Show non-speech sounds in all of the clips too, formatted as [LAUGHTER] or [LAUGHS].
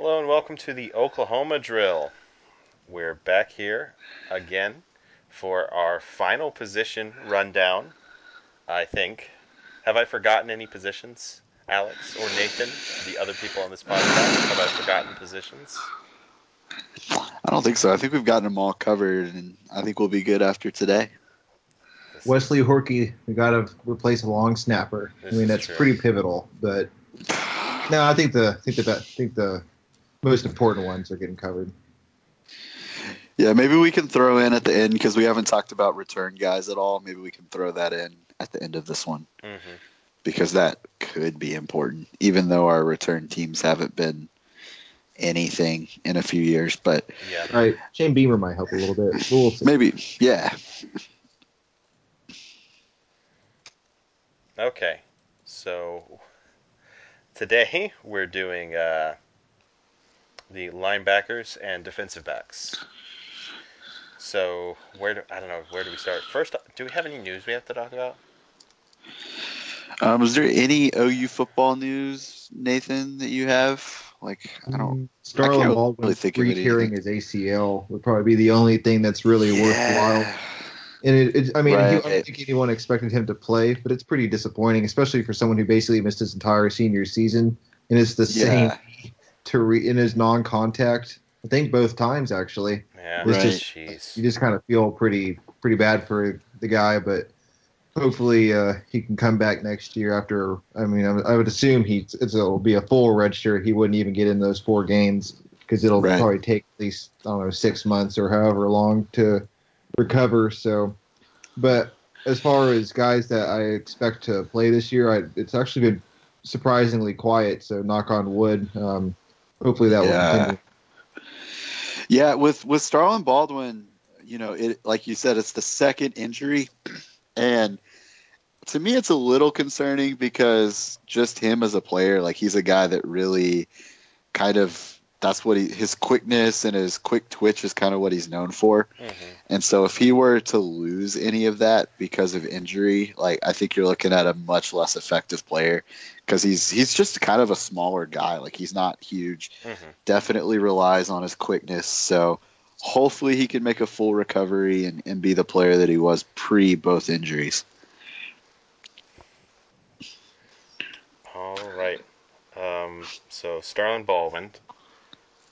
Hello and welcome to the Oklahoma Drill. We're back here again for our final position rundown. I think. Have I forgotten any positions, Alex or Nathan? The other people on this podcast, have I forgotten positions? I don't think so. I think we've gotten them all covered, and I think we'll be good after today. Wesley Horky, we got to replace a long snapper. I mean, that's true. pretty pivotal. But no, I think the I think the I think the most important ones are getting covered. Yeah, maybe we can throw in at the end because we haven't talked about return guys at all. Maybe we can throw that in at the end of this one hmm because that could be important, even though our return teams haven't been anything in a few years. But Yeah. All right, Shane Beamer might help a little bit. We'll maybe, yeah. Okay. So today we're doing uh, the linebackers and defensive backs. So where do I don't know where do we start? First, do we have any news we have to talk about? Um, is there any OU football news, Nathan, that you have? Like, I don't. Mm, Starlin really Baldwin think of re-tearing his ACL would probably be the only thing that's really worthwhile. Yeah. And it, it, I mean, he, I don't think anyone expected him to play, but it's pretty disappointing, especially for someone who basically missed his entire senior season. And it's the Yeah. same to re, in his non-contact. I think both times actually. Yeah. It's Right. just Jeez. you just kind of feel pretty pretty bad for the guy, but hopefully uh, he can come back next year. After I mean, I, I would assume he it'll be a full red shirt. He wouldn't even get in those four games because it'll Right. probably take at least I don't know six months or however long to recover. So, but as far as guys that I expect to play this year, I, it's actually been surprisingly quiet. So knock on wood. Um, hopefully that will Yeah. continue. Yeah, with with Starlin Baldwin, you know, it like you said, it's the second injury, and to me, it's a little concerning because just him as a player, like he's a guy that really kind of that's what he his quickness and his quick twitch is kind of what he's known for. hmm And so if he were to lose any of that because of injury, like I think you're looking at a much less effective player because he's he's just kind of a smaller guy. Like he's not huge hmm definitely relies on his quickness. So hopefully he can make a full recovery and, and be the player that he was pre both injuries. All right. Um, so Starlin Baldwin,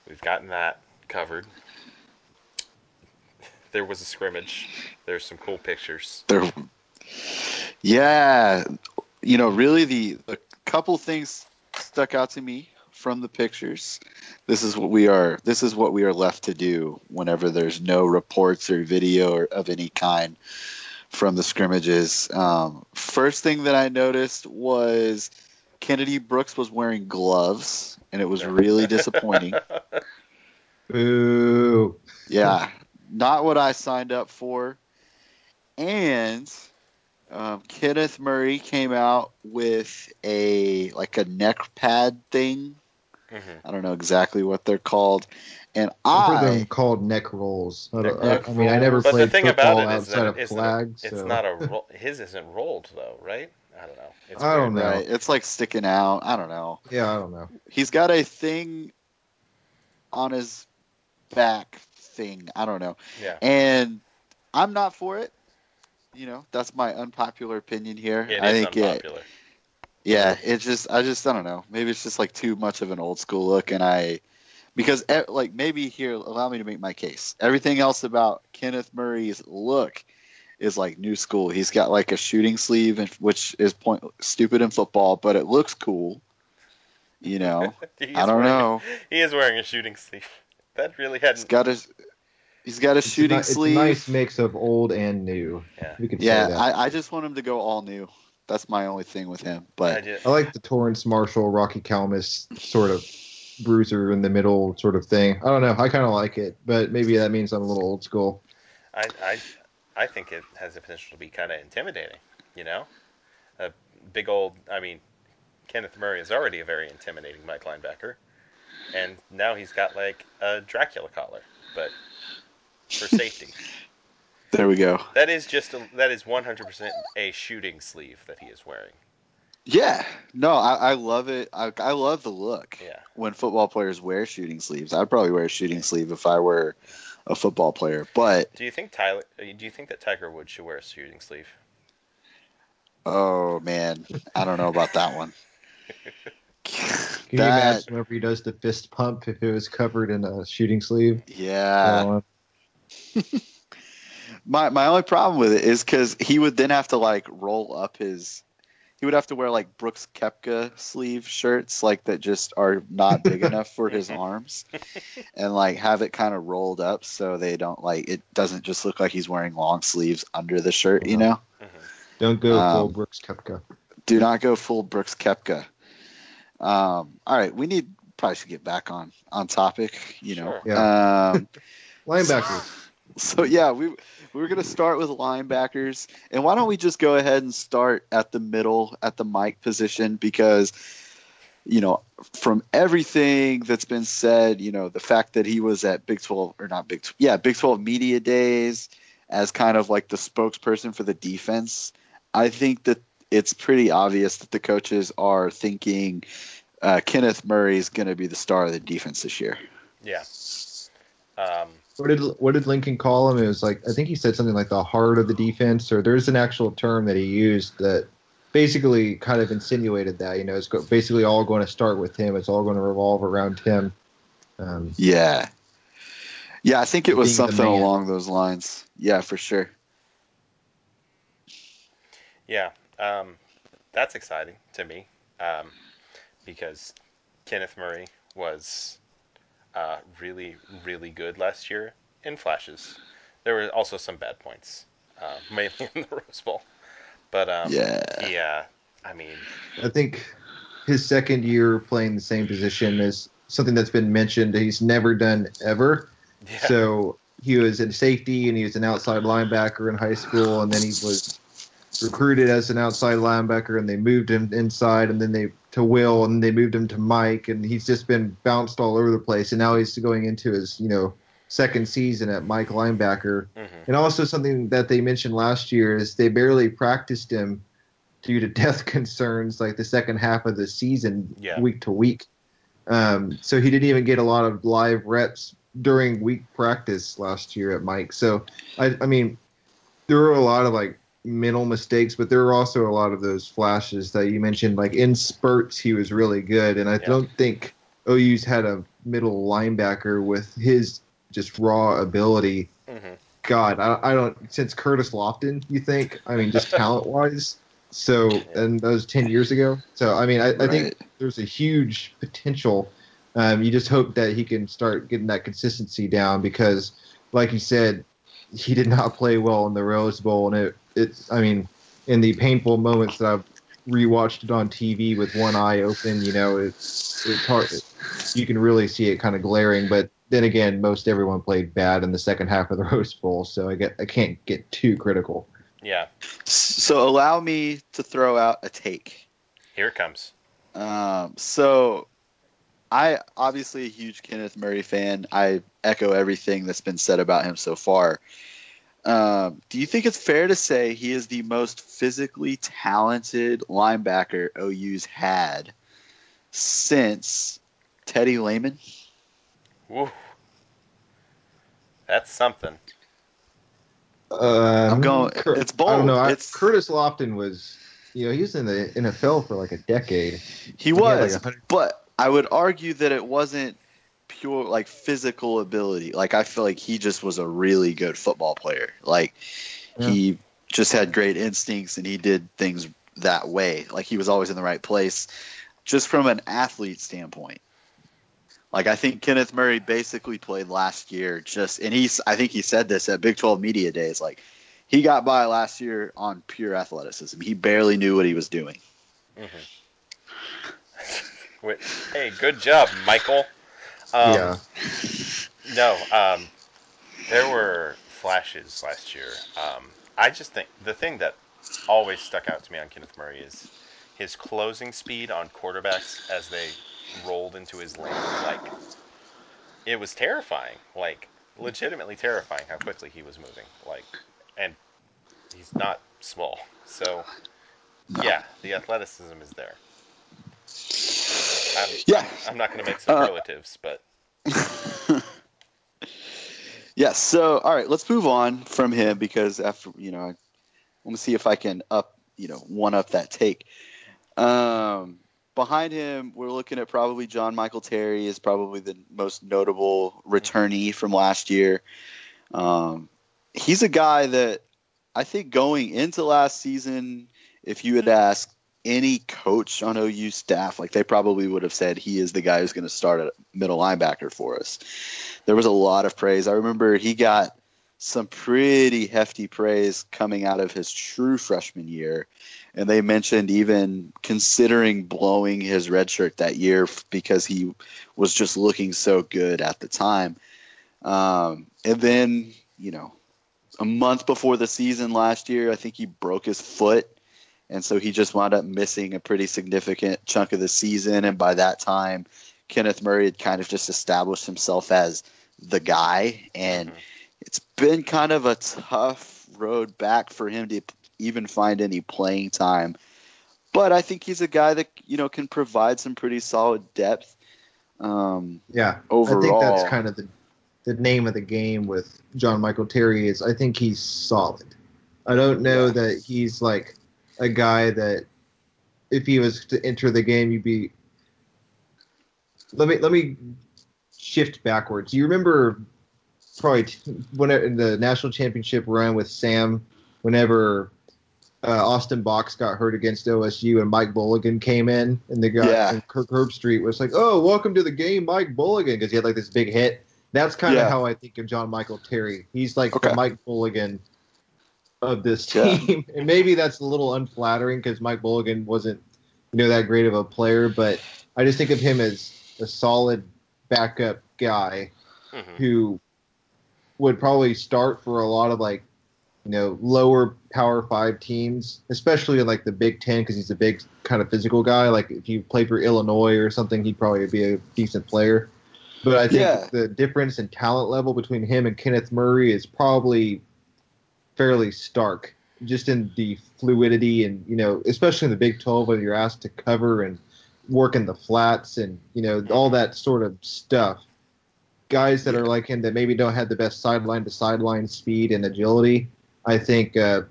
we've gotten that covered. There was a scrimmage. There's some cool pictures. There, yeah, you know, really the the couple things stuck out to me from the pictures. This is what we are. This is what we are left to do whenever there's no reports or video or, of any kind from the scrimmages. Um, first thing that I noticed was Kennedy Brooks was wearing gloves, and it was really disappointing. [LAUGHS] Boo. Yeah, not what I signed up for. And um, Kenneth Murray came out with a like a neck pad thing. hmm I don't know exactly what they're called. And I've heard them called neck rolls. I, Neck I mean, I never rolls. But the played thing football about it is outside that of it's flag, not, it's so not a [LAUGHS] ro- his isn't rolled though, right? I don't know. It's I don't know. right, it's like sticking out. I don't know. yeah, I don't know. He's got a thing on his back thing. I don't know. Yeah, And I'm not for it. You know, that's my unpopular opinion here. it I is think it, unpopular. Yeah, it's just I just I don't know. Maybe it's just like too much of an old school look, and I because like maybe here allow me to make my case. Everything else about Kenneth Murray's look is like new school. He's got like a shooting sleeve, which is point stupid in football, but it looks cool. You know, [LAUGHS] I don't wearing- know. [LAUGHS] He is wearing a shooting sleeve. [LAUGHS] That really He's hadn't. got a he's got a It's a, shooting ni- it's sleeve. nice mix of old and new. Yeah. We could yeah, say that. I, I just want him to go all new. That's my only thing with him. But just, I like the Torrance Marshall, Rocky Calmus sort of bruiser in the middle sort of thing. I don't know. I kind of like it, but maybe that means I'm a little old school. I, I, I think it has the potential to be kind of intimidating. You know, a big old. I mean, Kenneth Murray is already a very intimidating Mike linebacker, and now he's got like a Dracula collar, but for [LAUGHS] safety. there we go. that is just a, that is 100% a shooting sleeve that he is wearing. Yeah, no, I, I love it. I, I love the look. Yeah. When football players wear shooting sleeves, I'd probably wear a shooting sleeve if I were a football player. But Do you think Tyler? uh, Do you think that Tiger Woods should wear a shooting sleeve? oh man, I don't know about that one. [LAUGHS] Can you That- imagine whenever he does the fist pump if it was covered in a shooting sleeve? Yeah. [LAUGHS] My my only problem with it is because he would then have to like roll up his. He would have to wear like Brooks Koepka sleeve shirts, like that just are not big [LAUGHS] enough for his arms, and like have it kind of rolled up so they don't like it doesn't just look like he's wearing long sleeves under the shirt, you know. don't go full Um, Brooks Koepka. Do not go full Brooks Koepka. Um, all right, we need probably should get back on on topic, you know. Sure. Um, [LAUGHS] Linebackers. So yeah, we we were gonna start with linebackers, and why don't we just go ahead and start at the middle at the Mike position because you know from everything that's been said, you know the fact that he was at Big Twelve or not Big 12, yeah Big Twelve media days as kind of like the spokesperson for the defense, I think that it's pretty obvious that the coaches are thinking uh, Kenneth Murray is going to be the star of the defense this year. Yeah. Um, What did what did Lincoln call him? It was like I think he said something like the heart of the defense, or there's an actual term that he used that basically kind of insinuated that you know it's basically all going to start with him. It's all going to revolve around him. Um, Yeah. Yeah, I think it was something along those lines. Yeah, for sure. yeah. Um, that's exciting to me um, because Kenneth Murray was uh, really, really good last year in flashes. There were also some bad points, uh, [LAUGHS] mainly in the Rose Bowl. But um, Yeah. yeah. I mean, I think his second year playing the same position is something that's been mentioned. He's never done ever. yeah. So he was in safety and he was an outside linebacker in high school, and then he was recruited as an outside linebacker, and they moved him inside, and then they to Will, and they moved him to Mike, and he's just been bounced all over the place, and now he's going into his you know second season at Mike linebacker, hmm and also something that they mentioned last year is they barely practiced him due to [LAUGHS] death concerns, like the second half of the season, Yeah. week to week. Um, so he didn't even get a lot of live reps during week practice last year at Mike. So I, I mean, there were a lot of like mental mistakes, but there were also a lot of those flashes that you mentioned. Like in spurts, he was really good, and I Yeah. don't think OU's had a middle linebacker with his just raw ability. hmm God, I, I don't since Curtis Lofton. You think? I mean, just [LAUGHS] talent wise. So, and that was ten years ago. So, I mean, I, I think there's a huge potential. Um, you just hope that he can start getting that consistency down because, like you said, he did not play well in the Rose Bowl, and it, it's. I mean, in the painful moments that I've rewatched it on TV with one eye open, you know, it's it's hard. You can really see it kind of glaring, but then again, most everyone played bad in the second half of the [LAUGHS] Rose Bowl, so I get I can't get too critical. Yeah. So allow me to throw out a take. Here it comes. Um, so I obviously a huge Kenneth Murray fan. I echo everything that's been said about him so far. Um, do you think it's fair to say he is the most physically talented linebacker OU's had since Teddy Lehman? Woo. That's something. Um, going- Cur- it's I don't know. bold. I, It's- Curtis Lofton was, you know, he was in the NFL for like a decade. He had, like, was, a hundred- but I would argue that it wasn't pure like physical ability. Like I feel like he just was a really good football player. Like he just had great instincts and he did things that way. Like he was always in the right place. Just from an athlete standpoint. Like I think Kenneth Murray basically played last year just and he's I think he said this at Big 12 media days like he got by last year on pure athleticism. He barely knew what he was doing. Mm-hmm. Wait, hey, good job, Michael. Um, yeah, No, um, there were flashes last year. Um, I just think the thing that always stuck out to me on Kenneth Murray is his closing speed on quarterbacks as they rolled into his lane. Like, it was terrifying. Like, legitimately terrifying how quickly he was moving. Like, and he's not small. So. Yeah, the athleticism is there. I'm, Yeah. I'm not going to make Uh, superlatives, but [LAUGHS] yes. So, all right, let's move on from him because after you know, I want to see if I can up, you know, one up that take. Um, behind him, we're looking at probably John Michael Terry is probably the most notable returnee from last year. Um, he's a guy that I think going into last season, if you had asked any coach on OU staff, like they probably would have said he is the guy who's going to start at middle linebacker for us. There was a lot of praise. I remember he got some pretty hefty praise coming out of his true freshman year. And they mentioned even considering blowing his red shirt that year because he was just looking so good at the time. Um, and then, you know, a month before the season last year, I think he broke his foot. And so he just wound up missing a pretty significant chunk of the season. And by that time, Kenneth Murray had kind of just established himself as the guy. And Mhm. it's been kind of a tough road back for him to even find any playing time. But I think he's a guy that, you know, can provide some pretty solid depth. Um, Yeah, I think that's kind of the the name of the game with John Michael Terry is I think he's solid. I don't know Yeah. that he's like a guy that if he was to enter the game, you'd be. Let me let me shift backwards. You remember probably t- when in the national championship run with Sam, whenever uh, Austin Box got hurt against OSU and Mike Balogun came in, and the guy Yeah. Kirk Herbstreit was like, "Oh, welcome to the game, Mike Balogun," because he had like this big hit. That's kind of Yeah. how I think of John Michael Terry. He's like Okay. the Mike Balogun of this Yeah. team, [LAUGHS] and maybe that's a little unflattering because Mike Balogun wasn't, you know, that great of a player. But I just think of him as a solid backup guy Mhm. who would probably start for a lot of like you know lower power five teams especially in like the big ten because he's a big kind of physical guy like if you play for illinois or something he'd probably be a decent player but i think Yeah. the difference in talent level between him and kenneth murray is probably fairly stark just in the fluidity and you know especially in the big 12 where you're asked to cover and work in the flats and you know all that sort of stuff guys that are like him that maybe don't have the best sideline to sideline speed and agility, I think uh,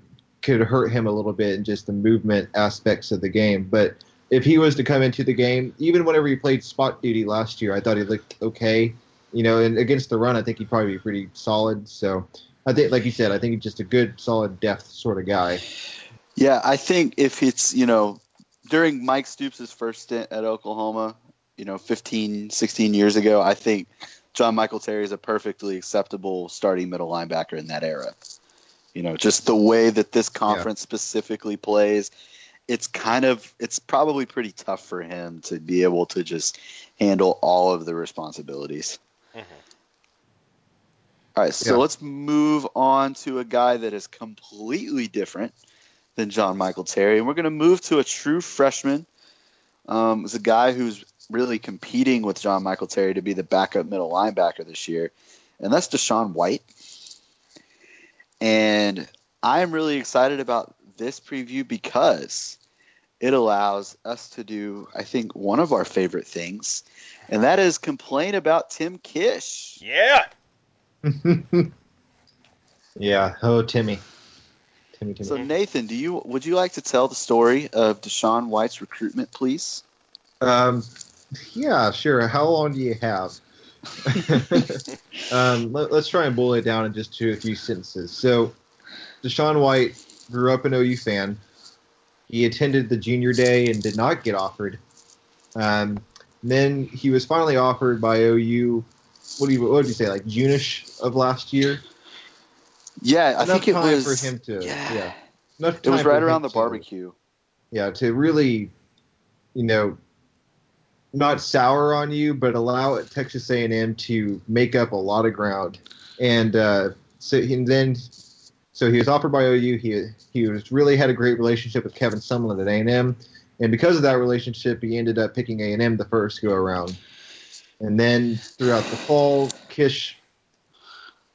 could hurt him a little bit in just the movement aspects of the game. But if he was to come into the game, even whenever he played spot duty last year, I thought he looked okay. You know, and against the run, I think he'd probably be pretty solid. So I think, like you said, I think he's just a good, solid depth sort of guy. Yeah, I think if it's, you know, during Mike Stoops' first stint at Oklahoma, you know, 15, 16 years ago, I think John Michael Terry is a perfectly acceptable starting middle linebacker in that era. You know, just the way that this conference specifically plays, it's kind of, it's probably pretty tough for him to be able to just handle all of the responsibilities. Mhm. All right, so Yeah. let's move on to a guy that is completely different than John Michael Terry, and we're going to move to a true freshman. Um, it's a guy who's really competing with John Michael Terry to be the backup middle linebacker this year, and that's DaShaun White. And I am really excited about this preview because it allows us to do, I think, one of our favorite things, and that is complain about Tim Kish. Yeah. [LAUGHS] yeah. Oh, Timmy. Timmy, Timmy. So Nathan, do you would you like to tell the story of DaShaun White's recruitment, please? Um, yeah, sure. How long do you have? [LAUGHS] um, let, us try and boil it down in just to a few sentences. So, DaShaun White grew up an OU fan. He attended the junior day and did not get offered. Um, then he was finally offered by OU. What do you what did you say? Like Junish of last year. Yeah, I Enough think it was for him to yeah. yeah. Enough It was right around the to- barbecue. yeah, to really, you know, not sour on you, but allow Texas A&M to make up a lot of ground. And uh, so and then, so he was offered by OU. He he was really had a great relationship with Kevin Sumlin at A&M, and because of that relationship, he ended up picking A&M the first go around. And then throughout the fall, Kish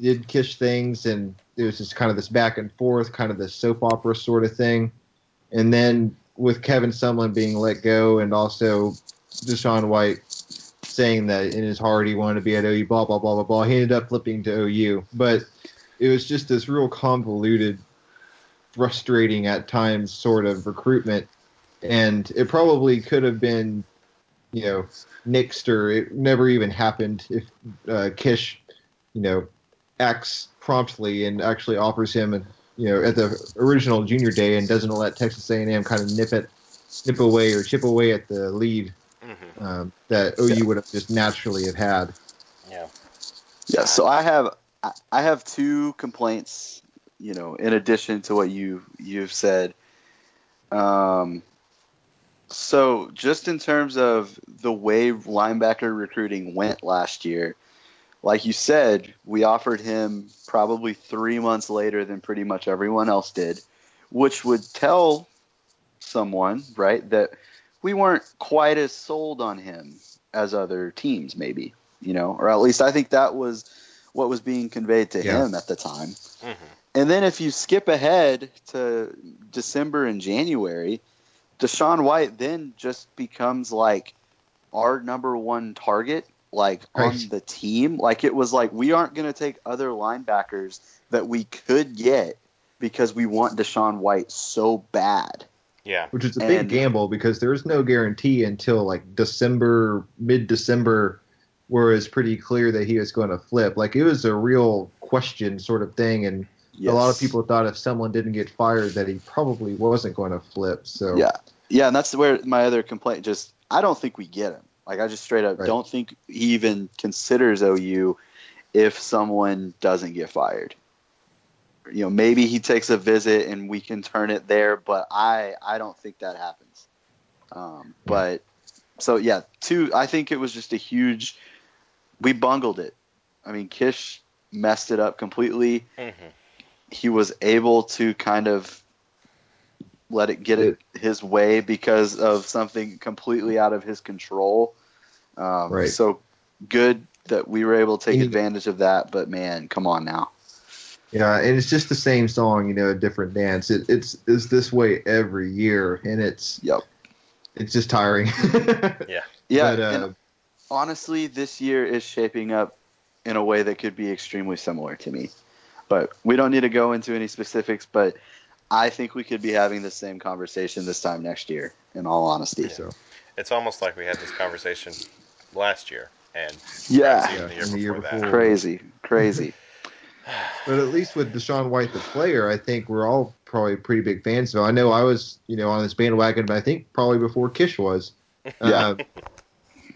did Kish things, and it was just kind of this back and forth, kind of this soap opera sort of thing. And then with Kevin Sumlin being let go, and also DaShaun White saying that in his heart he wanted to be at OU, blah blah blah blah blah. He ended up flipping to OU, but it was just this real convoluted, frustrating at times sort of recruitment, and it probably could have been, you know, nixed or it never even happened if uh, Kish, you know, acts promptly and actually offers him, you know, at the original junior day and doesn't let Texas A&M kind of nip it, nip away or chip away at the lead hmm um, that OU would have just naturally have had. Yeah. Yeah, so I have I- I have two complaints, you know, in addition to what you you've said. Um, so just in terms of the way linebacker recruiting went last year, like you said, we offered him probably three months later than pretty much everyone else did, which would tell someone, right, that we weren't quite as sold on him as other teams, maybe, you know, or at least I think that was what was being conveyed to Yeah. him at the time. hmm And then if you skip ahead to December and January, DaShaun White then just becomes like our number one target, like on the team. Like it was like we aren't going to take other linebackers that we could get because we want DaShaun White so bad. Yeah. which is a big And- gamble because there is no guarantee until like December, mid December, where it's pretty clear that he was going to flip. Like it was a real question sort of thing, and a lot of people thought if someone didn't get fired that he probably wasn't going to flip. So Yeah, yeah, and that's where my other complaint. Just I don't think we get him. Like I just straight up Right. don't think he even considers OU if someone doesn't get fired. You know, maybe he takes a visit and we can turn it there, but I I don't think that happens. Um, but so yeah, two. I think it was just a huge. We bungled it. I mean, Kish messed it up completely. hmm He was able to kind of let it get it his way because of something completely out of his control. Um, Right. So good that we were able to take And- advantage of that. But man, come on now. yeah, and it's just the same song, you know, a different dance. It, it's it's this way every year, and it's Yep. it's just tiring. [LAUGHS] Yeah. But, uh, and honestly, this year is shaping up in a way that could be extremely similar to me. But we don't need to go into any specifics. But I think we could be having the same conversation this time next year. In all honesty. so It's almost like we had this conversation last year, and Yeah. perhaps even Yeah, the year and the year before that. before. Crazy. Crazy. [SIGHS] But at least with DaShaun White, the player, I think we're all probably pretty big fans. So I know I was, you know, on this bandwagon, but I think probably before Kish was. [LAUGHS] Yeah. Uh,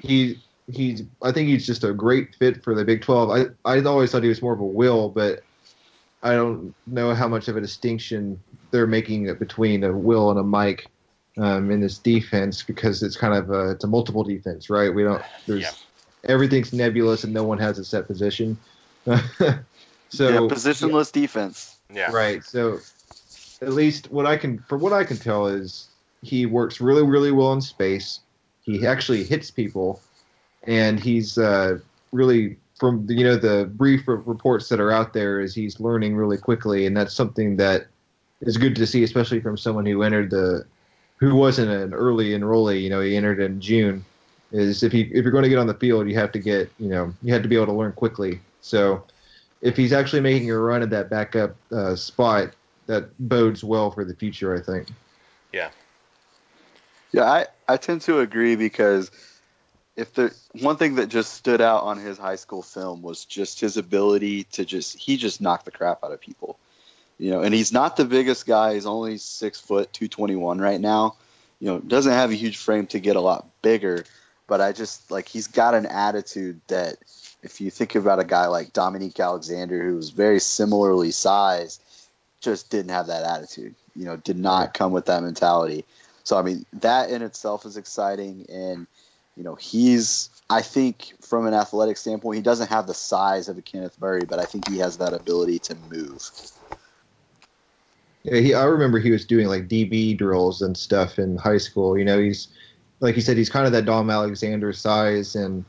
he he's. I think he's just a great fit for the Big Twelve. I I always thought he was more of a will, but I don't know how much of a distinction they're making between a will and a Mike um, in this defense because it's kind of a, it's a multiple defense, right? We don't. There's Yeah. everything's nebulous and no one has a set position. [LAUGHS] so yeah, positionless defense. Yeah. Right. So at least what I can for what I can tell is he works really really well in space. He actually hits people, and he's uh, really from the, you know the brief reports that are out there is he's learning really quickly, and that's something that is good to see, especially from someone who entered the who wasn't an early enrollee. You know, he entered in June. Is if he if you're going to get on the field, you have to get you know you have to be able to learn quickly. So if he's actually making a run at that backup uh, spot, that bodes well for the future. I think. Yeah. Yeah, I, I tend to agree because if the one thing that just stood out on his high school film was just his ability to just he just knocked the crap out of people. You know, and he's not the biggest guy, he's only six foot two twenty one right now. You know, doesn't have a huge frame to get a lot bigger, but I just like he's got an attitude that if you think about a guy like Dominique Alexander who was very similarly sized, just didn't have that attitude. You know, did not come with that mentality. So I mean, that in itself is exciting, and you know, he's I think from an athletic standpoint, he doesn't have the size of a Kenneth Murray, but I think he has that ability to move. Yeah, he, I remember he was doing like DB drills and stuff in high school. You know, he's like you said, he's kind of that Dom Alexander size, and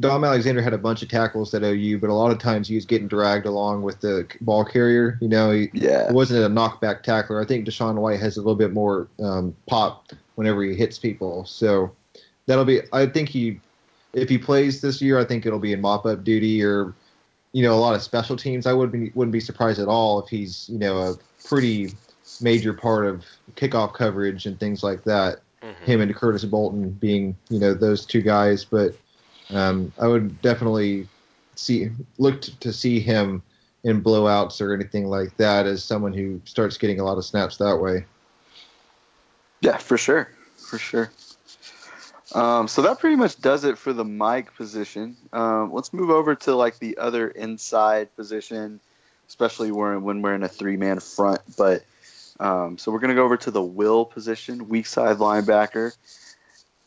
Dom Alexander had a bunch of tackles at OU, but a lot of times he was getting dragged along with the ball carrier. You know, he, Yeah. wasn't a knockback tackler. I think DaShaun White has a little bit more um, pop whenever he hits people. So that'll be. I think he, if he plays this year, I think it'll be in mop up duty or, you know, a lot of special teams. I would be wouldn't be surprised at all if he's you know a pretty major part of kickoff coverage and things like that. Mhm. Him and Curtis Bolton being you know those two guys, but um, I would definitely see look t- to see him in blowouts or anything like that as someone who starts getting a lot of snaps that way. Yeah, for sure, for sure. Um, so that pretty much does it for the Mike position. Um, let's move over to like the other inside position, especially when when we're in a three man front. But um, so we're gonna go over to the Will position, weak side linebacker,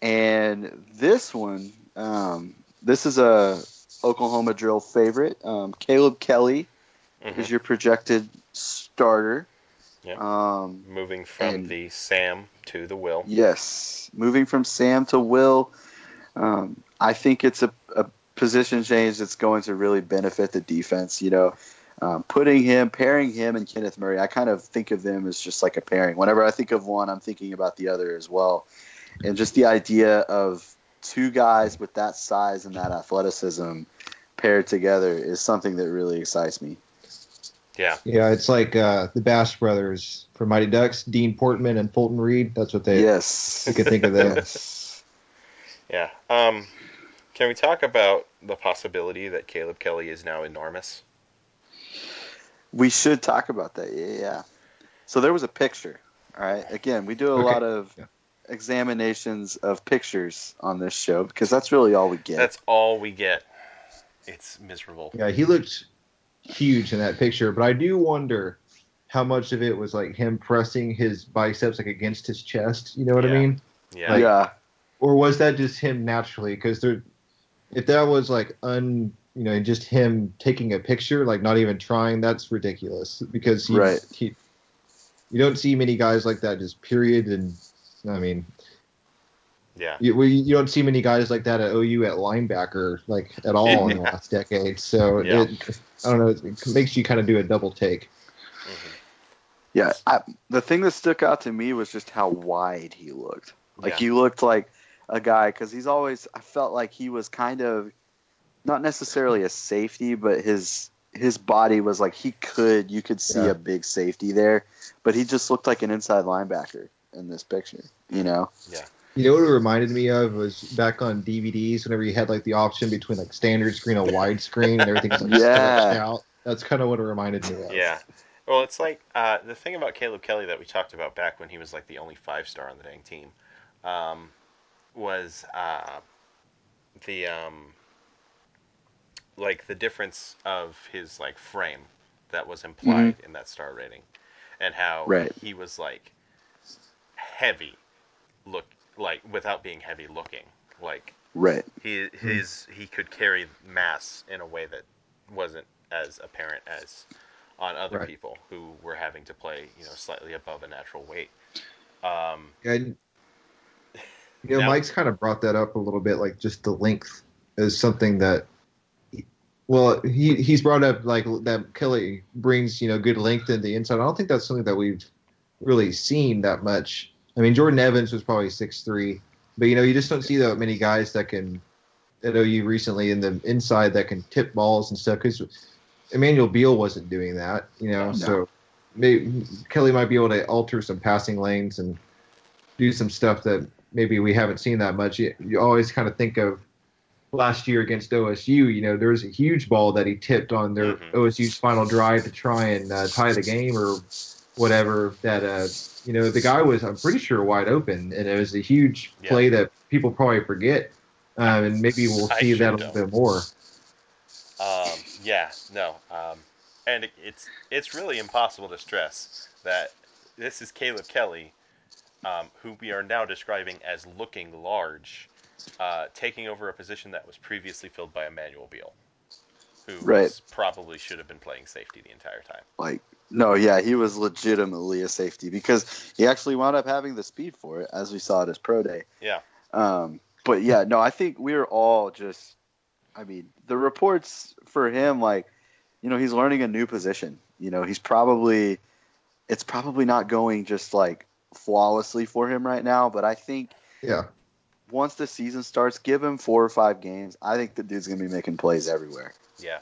and this one, um, this is a Oklahoma drill favorite. Um, Caleb Kelly Mhm. is your projected starter. Yep. Um, Moving from and- the Sam to the Will. Yes, moving from Sam to Will, um, I think it's a, a position change that's going to really benefit the defense. You know, um, putting him, pairing him and Kenneth Murray, I kind of think of them as just like a pairing. Whenever I think of one, I'm thinking about the other as well. And just the idea of two guys with that size and that athleticism paired together is something that really excites me. Yeah. Yeah, it's like uh, the Bash brothers from Mighty Ducks, Dean Portman and Fulton Reed. That's what they. yes. You could think of that. [LAUGHS] Yeah. Um, can we talk about the possibility that Caleb Kelly is now enormous? We should talk about that. Yeah, yeah. So there was a picture. All right. Again, we do a Okay. lot of Yeah. examinations of pictures on this show because that's really all we get. That's all we get. It's miserable. Yeah, he looked huge in that picture, but I do wonder how much of it was like him pressing his biceps like against his chest. You know what Yeah. I mean? Yeah. like- yeah. Or was that just him naturally? Because there, if that was like un, you know, just him taking a picture, like not even trying, that's ridiculous. Because he, Right. he, you don't see many guys like that. Just period. And I mean, yeah. you, we, you don't see many guys like that at OU at linebacker like at all in the [LAUGHS] last decade. So Yeah. it, I don't know. It makes you kind of do a double take. Mhm. Yeah. I, the thing that stuck out to me was just how wide he looked. Like Yeah. he looked like a guy because he's always. I felt like he was kind of not necessarily a safety, but his his body was like he could. You could see Yeah. a big safety there, but he just looked like an inside linebacker in this picture. You know. You know what it reminded me of was back on DVDs whenever you had like the option between like standard screen and widescreen and everything's was like Yeah. stretched out. That's kind of what it reminded me of. Yeah. Well, it's like uh, the thing about Caleb Kelly that we talked about back when he was like the only five star on the dang team um, was uh, the um, like the difference of his like frame that was implied in that star rating, and how Right. he was like heavy look like without being heavy looking like Right. he his he could carry mass in a way that wasn't as apparent as on other Right. people who were having to play you know slightly above a natural weight. Um, And [LAUGHS] you know, Now- Mike's kind of brought that up a little bit, like just the length is something that. Well, he he's brought up like that Kelly brings you know good length in the inside. I don't think that's something that we've really seen that much. I mean, Jordan Evans was probably six three, but you know you just don't see that many guys that can at OU recently in the inside that can tip balls and stuff. Because Emmanuel Beal wasn't doing that, you know. No. So maybe Kelly might be able to alter some passing lanes and do some stuff that maybe we haven't seen that much. You, you always kind of think of last year against OSU. You know, there was a huge ball that he tipped on their Mhm. OSU's final drive to try and uh, tie the game or whatever. That uh, you know, the guy was I'm pretty sure wide open, and it was a huge Yeah. play that people probably forget. Um, and maybe we'll see sure that a little don't. bit more. um, yeah, no, um, and it, it's it's really impossible to stress that this is Caleb Kelly, um, who we are now describing as looking large, uh, taking over a position that was previously filled by Emmanuel Beal, who Right. probably should have been playing safety the entire time. Like no, yeah, he was legitimately a safety because he actually wound up having the speed for it, as we saw at his pro day. Yeah. Um, but yeah, no, I think we were all just I mean, the reports for him, like, you know, he's learning a new position. You know, he's probably, it's probably not going just like flawlessly for him right now, but I think Yeah. once the season starts, give him four or five games. I think the dude's gonna be making plays everywhere. Yeah.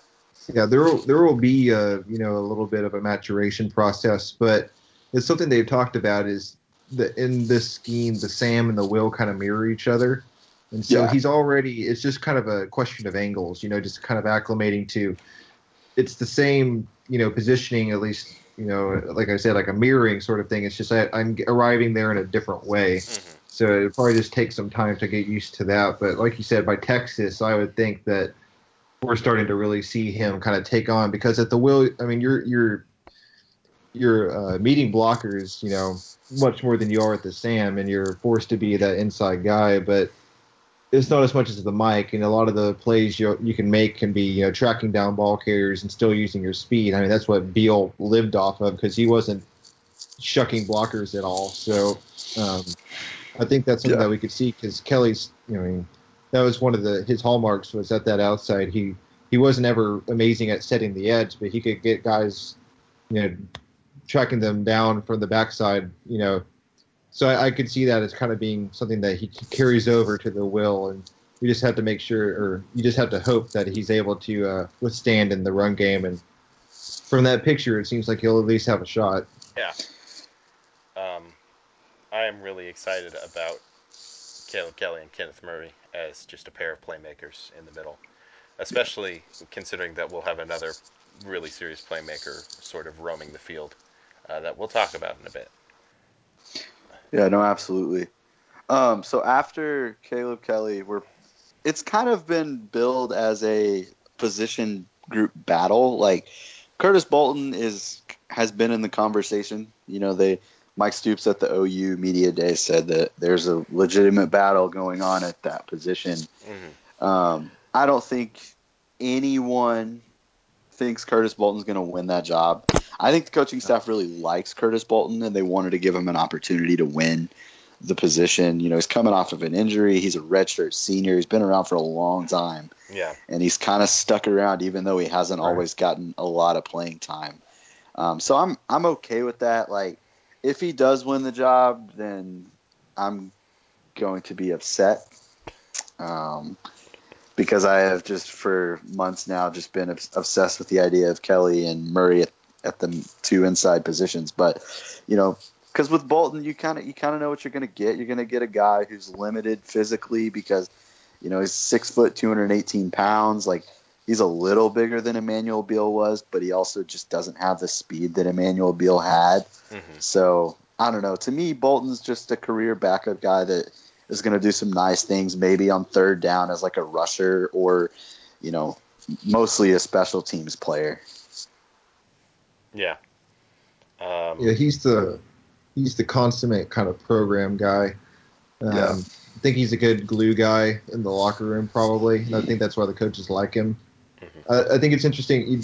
Yeah, there will there will be uh, you know a little bit of a maturation process, but it's something they've talked about is that in this scheme, the Sam and the Will kind of mirror each other, and so Yeah. he's already. It's just kind of a question of angles, you know, just kind of acclimating to. It's the same, you know, positioning at least, you know, like I said, like a mirroring sort of thing. It's just I, I'm arriving there in a different way. hmm So it probably just takes some time to get used to that. But like you said, by Texas, I would think that we're starting to really see him kind of take on because at the will, I mean, you're you're you're uh, meeting blockers, you know, much more than you are at the Sam, and you're forced to be that inside guy. But it's not as much as the Mike, and a lot of the plays you you can make can be you know tracking down ball carriers and still using your speed. I mean, that's what Beal lived off of because he wasn't shucking blockers at all. So. Um, I think that's something Yeah. that we could see because Kelly's, you know, that was one of the his hallmarks was at that outside. He he wasn't ever amazing at setting the edge, but he could get guys, you know, tracking them down from the backside, you know. So I, I could see that as kind of being something that he carries over to the will, and we just have to make sure, or you just have to hope that he's able to uh, withstand in the run game. And from that picture, it seems like he'll at least have a shot. Um, I am really excited about Caleb Kelly and Kenneth Murray as just a pair of playmakers in the middle, especially considering that we'll have another really serious playmaker sort of roaming the field uh, that we'll talk about in a bit. Yeah, no, absolutely. Um, so after Caleb Kelly, we're it's kind of been billed as a position group battle. Like Curtis Bolton is has been in the conversation. You know, they Mike Stoops at the OU media day said that there's a legitimate battle going on at that position. hmm Um, I don't think anyone thinks Curtis Bolton's going to win that job. I think the coaching staff really likes Curtis Bolton, and they wanted to give him an opportunity to win the position. You know, he's coming off of an injury. He's a redshirt senior. He's been around for a long time, Yeah. and he's kind of stuck around, even though he hasn't Right. always gotten a lot of playing time. Um, so I'm I'm okay with that. Like, if he does win the job, then I'm going to be upset. Um, because I have just for months now just been obsessed with the idea of Kelly and Murray at, at the two inside positions. But you know, because with Bolton, you kind of you kind of know what you're going to get. You're going to get a guy who's limited physically because you know he's six foot, 218 pounds. Like he's a little bigger than Emmanuel Beal was, but he also just doesn't have the speed that Emmanuel Beal had. hmm So I don't know. To me, Bolton's just a career backup guy that is going to do some nice things, maybe on third down as like a rusher or, you know, mostly a special teams player. Yeah. Um, Yeah, he's the he's the consummate kind of program guy. Um, Yeah. I think he's a good glue guy in the locker room, probably. And I think that's why the coaches like him. I, I think it's interesting you,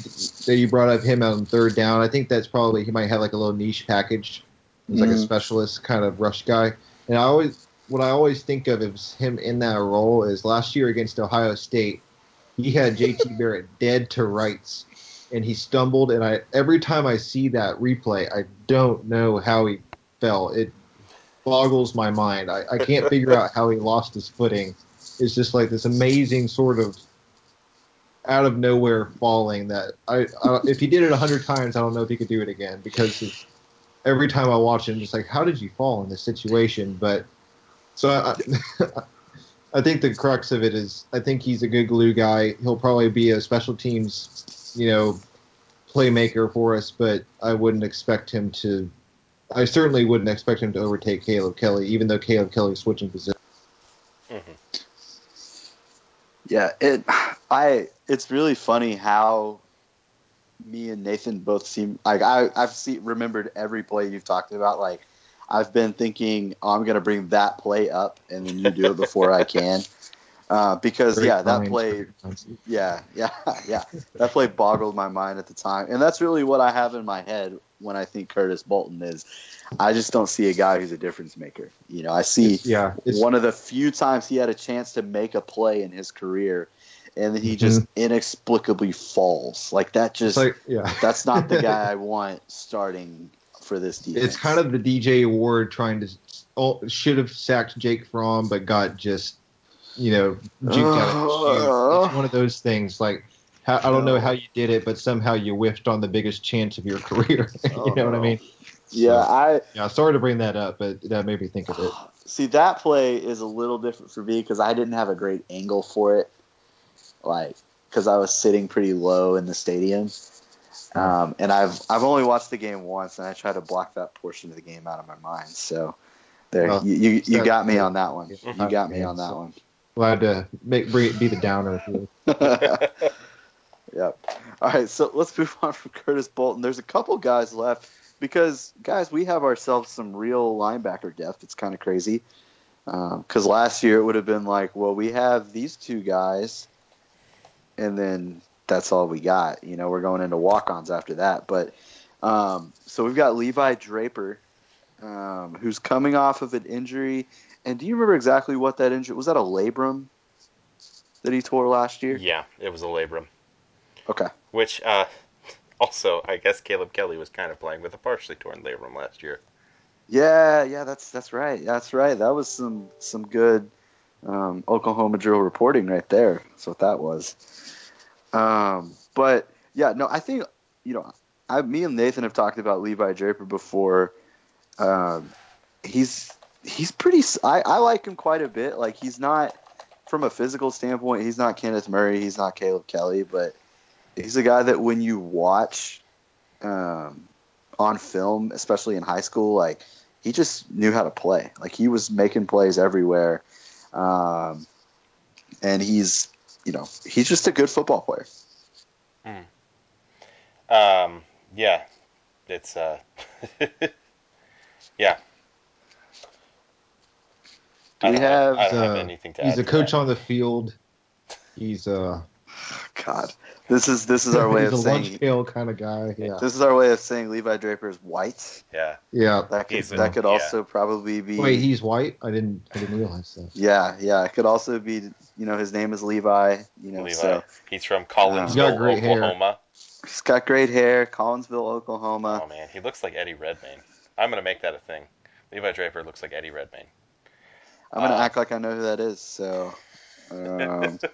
that you brought up him on third down. I think that's probably he might have like a little niche package. He's like a Mhm. specialist kind of rush guy. And I always what I always think of is him in that role is last year against Ohio State, he had JT [LAUGHS] Barrett dead to rights and he stumbled and I every time I see that replay, I don't know how he fell. It boggles my mind. I, I can't figure out how he lost his footing. It's just like this amazing sort of out of nowhere falling that I, I if he did it a hundred times, I don't know if he could do it again because every time I watch him, just like how did you fall in this situation? But so I, [LAUGHS] I think the crux of it is I think he's a good glue guy. He'll probably be a special teams, you know, playmaker for us, but I wouldn't expect him to. I certainly wouldn't expect him to overtake Caleb Kelly, even though Caleb Kelly's switching positions. mhm. Yeah, it. I. It's really funny how me and Nathan both seem like I. I've seen remembered every play you've talked about. Like I've been thinking, oh, I'm going to bring that play up, and then you do it before I can. [LAUGHS] Uh, because Great yeah, that play. Yeah, yeah, [LAUGHS] yeah. That play boggled my mind at the time, and that's really what I have in my head when I think Curtis Bolton is. I just don't see a guy who's a difference maker. You know, I see It's- yeah, it's, one of the few times he had a chance to make a play in his career, and then he mm-hmm. just inexplicably falls. Like that just like yeah. that's not the guy [LAUGHS] I want starting for this defense. It's kind of the DJ Ward trying to oh, should have sacked Jake Fromm, but got just you know juked out of. Uh-huh. It's one of those things. Like how, I don't know how you did it, but somehow you whiffed on the biggest chance of your [LAUGHS] career. Oh, you know what I mean? Oh. yeah, So, I yeah. Sorry to bring that up, but that made me think of it. [SIGHS] see that play is a little different for me because I didn't have a great angle for it, like because I was sitting pretty low in the stadium. Um, and I've I've only watched the game once, and I try to block that portion of the game out of my mind. So there, Well, you you, you got me on that one. You got me on that one. Glad to make bring it be the downer. [LAUGHS] yep. All right, so let's move on from Curtis Bolton. There's a couple guys left because, guys, we have ourselves some real linebacker depth. It's kind of crazy. Because last year it would have been like, well, we have these two guys, and then that's all we got. You know, we're going into walk-ons after that. But um, so we've got Levi Draper, um, who's coming off of an injury. And do you remember exactly what that injury was? That a labrum that he tore last year? Yeah, it was a labrum. Okay. Which, uh, [LAUGHS] also, I guess Caleb Kelly was kind of playing with a partially torn labrum last year. Yeah, yeah, that's that's right. That's right. That was some some good um, Oklahoma drill reporting right there. That's what that was. Um, but yeah, no, I think you know, I, me and Nathan have talked about Levi Draper before. Um, he's he's pretty. I, I like him quite a bit. Like he's not from a physical standpoint. He's not Kenneth Murray. He's not Caleb Kelly, but he's a guy that when you watch um, on film, especially in high school, like he just knew how to play. Like he was making plays everywhere, um, and he's you know he's just a good football player. Um, yeah, it's uh, [LAUGHS] yeah. Do we have, I have? don't have uh, anything to add? He's add. a to coach that. on the field. He's uh [LAUGHS] God, this is this is our way he's of a saying lunch pail kind of guy. Yeah. this is our way of saying Levi Draper is white. Yeah, Yeah. That could He's a- that could yeah. also probably be. Wait, he's white? I didn't I didn't realize that. yeah, yeah. It could also be. You know, his name is Levi. You know, Levi. so He's from Collinsville, got great hair. Oklahoma. he's got great hair. Collinsville, Oklahoma. Oh man, he looks like Eddie Redmayne. I'm gonna make that a thing. Levi Draper looks like Eddie Redmayne. I'm gonna uh, act like I know who that is. So. Um, [LAUGHS]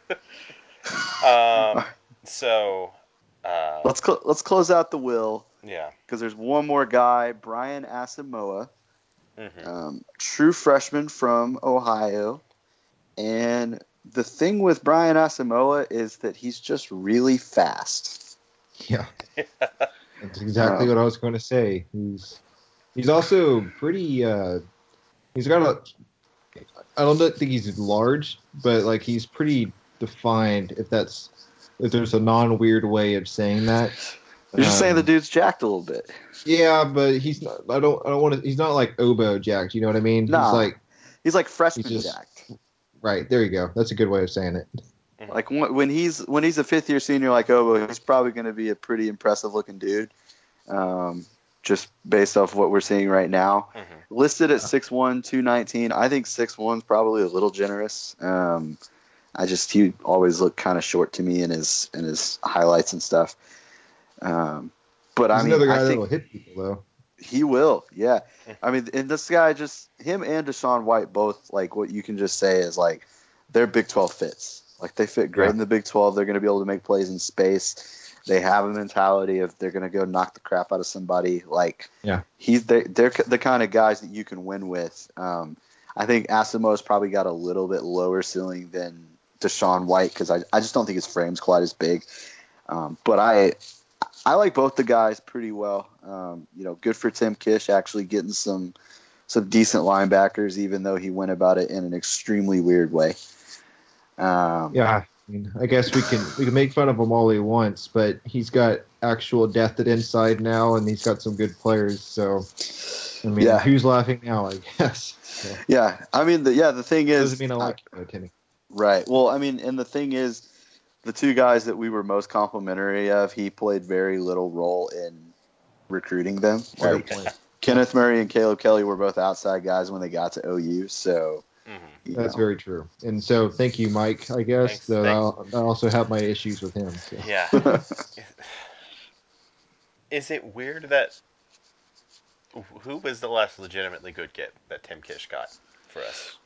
Um, so, uh, let's cl- let's close out the will yeah. because there's one more guy, Brian Asamoah. hmm um, true freshman from Ohio. And the thing with Brian Asamoah is that he's just really fast. Yeah. [LAUGHS] That's exactly Uh, what I was going to say. He's he's also pretty. Uh, he's got a. I don't think he's large, but like he's pretty defined. If that's if there's a non weird way of saying that. You're just saying Um, the dude's jacked a little bit. Yeah, but he's not. I don't. I don't want to. He's not like Obo jacked. You know what I mean? Nah. He's like He's like freshman He's just- jacked. right there. You go. That's a good way of saying it. Like when when he's when he's a fifth year senior like Obo, he's probably going to be a pretty impressive looking dude. Um, just based off what we're seeing right now. hmm listed at 6'1", 219. I think 6'1 is probably a little generous. Um, I just he always looked kind of short to me in his in his highlights and stuff. Um, but He's I mean, another guy I that will hit people though. he will. Yeah, I mean, and this guy just him and DaShaun White both like what you can just say is like they're Big 12 fits. Like they fit great Yeah. in the Big 12. They're going to be able to make plays in space. They have a mentality of they're going to go knock the crap out of somebody. Like Yeah. he's they, they're the kind of guys that you can win with. Um, I think Asamoah's probably got a little bit lower ceiling than DaShaun White because I, I just don't think his frame's quite as big. Um, but I I like both the guys pretty well. Um, you know, good for Tim Kish actually getting some some decent linebackers, even though he went about it in an extremely weird way. Um, Yeah, I mean, I guess we can we can make fun of him all he wants, but he's got actual depth at inside now, and he's got some good players. So, I mean, Yeah. who's laughing now? I [LAUGHS] guess. So, yeah. I mean, the, yeah. The thing is, doesn't mean I like you, Timmy. Right. Well, I mean, and the thing is, the two guys that we were most complimentary of, he played very little role in recruiting them. Fair Like point. Kenneth Murray and Caleb Kelly were both outside guys when they got to OU, so Mhm. That's know. very true. And so, thank you, Mike. I guess Thanks, though thanks. I'll- I also have my issues with him. So. Yeah. [LAUGHS] Is it weird that who was the last legitimately good get that Tim Kish got for us?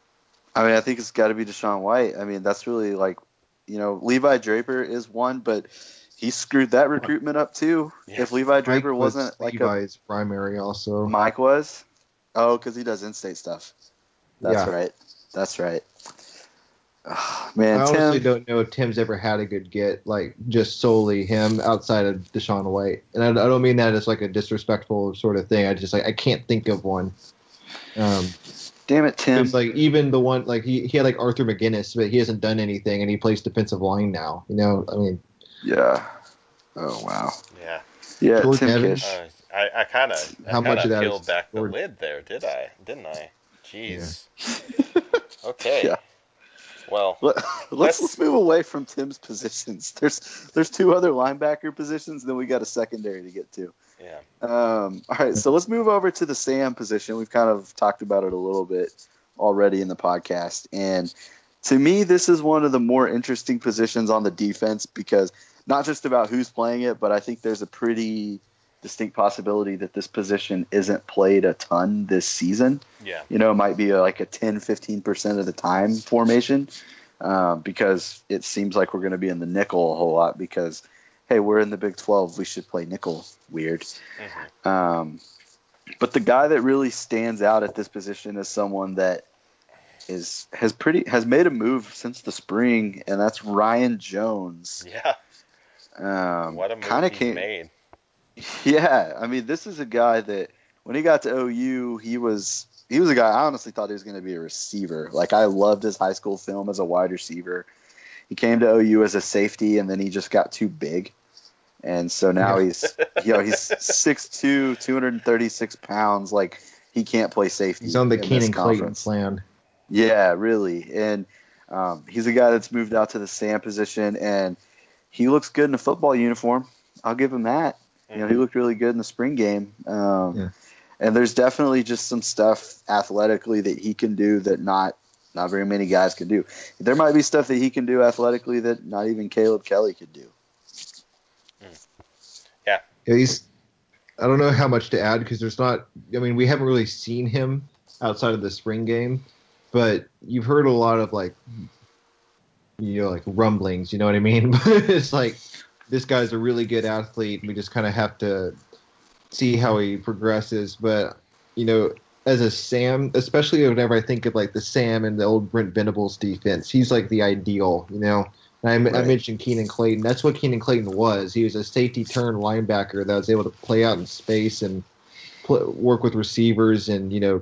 I mean, I think it's got to be DaShaun White. I mean, that's really like, you know, Levi Draper is one, but he screwed that recruitment up too. Yeah. If Levi Draper Mike was wasn't like a primary also. Mike was, oh, because he does in-state stuff. That's Yeah. right. That's right. [SIGHS] Man, I honestly Tim. don't know if Tim's ever had a good get, like just solely him outside of DaShaun White. And I, I don't mean that as like a disrespectful sort of thing. I just like I can't think of one. Um, Damn it, Tim. it's like even the one like he, he had like Arthur McGinnis, but he hasn't done anything, and he plays defensive line now. You know, I mean, Yeah. Oh wow. Yeah. Yeah, Jordan Tim Evans. Kish. Uh, I, I kind of How much of that peeled is back the Jordan? lid there, did I? Didn't I? Jeez. [LAUGHS] Okay. Yeah. Well, Let, [LAUGHS] Let's- let's let's move away from Tim's positions. [LAUGHS] There's there's two other linebacker positions, then we got a secondary to get to. yeah. Um, all right, so let's move over to the Sam position. We've kind of talked about it a little bit already in the podcast, and to me, this is one of the more interesting positions on the defense because not just about who's playing it, but I think there's a pretty distinct possibility that this position isn't played a ton this season Yeah. you know, it might be like a 10, 15% of the time formation uh, because it seems like we're going to be in the nickel a whole lot because, hey, we're in the Big 12. We should play nickel. Weird. hmm Um, but the guy that really stands out at this position is someone that is has pretty has made a move since the spring, and that's Ryan Jones. Yeah. Um, What a move he's came, made. [LAUGHS] Yeah, I mean, this is a guy that when he got to OU, he was he was a guy I honestly thought he was going to be a receiver. Like I loved his high school film as a wide receiver. He came to OU as a safety, and then he just got too big, and so now he's [LAUGHS] you know he's 6'2", 236 pounds. Like he can't play safety. he's on the Keenan Clayton conference. plan. Yeah, really. And um, he's a guy that's moved out to the Sam position, and he looks good in a football uniform. I'll give him that. You know, he looked really good in the spring game. Um, Yeah. And there's definitely just some stuff athletically that he can do that not not very many guys can do. There might be stuff that he can do athletically that not even Caleb Kelly could do. Yeah, he's. I don't know how much to add because there's not. I mean, we haven't really seen him outside of the spring game, but you've heard a lot of like, you know, like rumblings. You know what I mean? [LAUGHS] But it's like this guy's a really good athlete. And we just kind of have to see how he progresses. But you know, as a Sam, especially whenever I think of like the Sam and the old Brent Venables defense, he's like the ideal. You know. I, I mentioned Keenan Clayton. That's what Keenan Clayton was. He was a safety turn linebacker that was able to play out in space and work with receivers and you know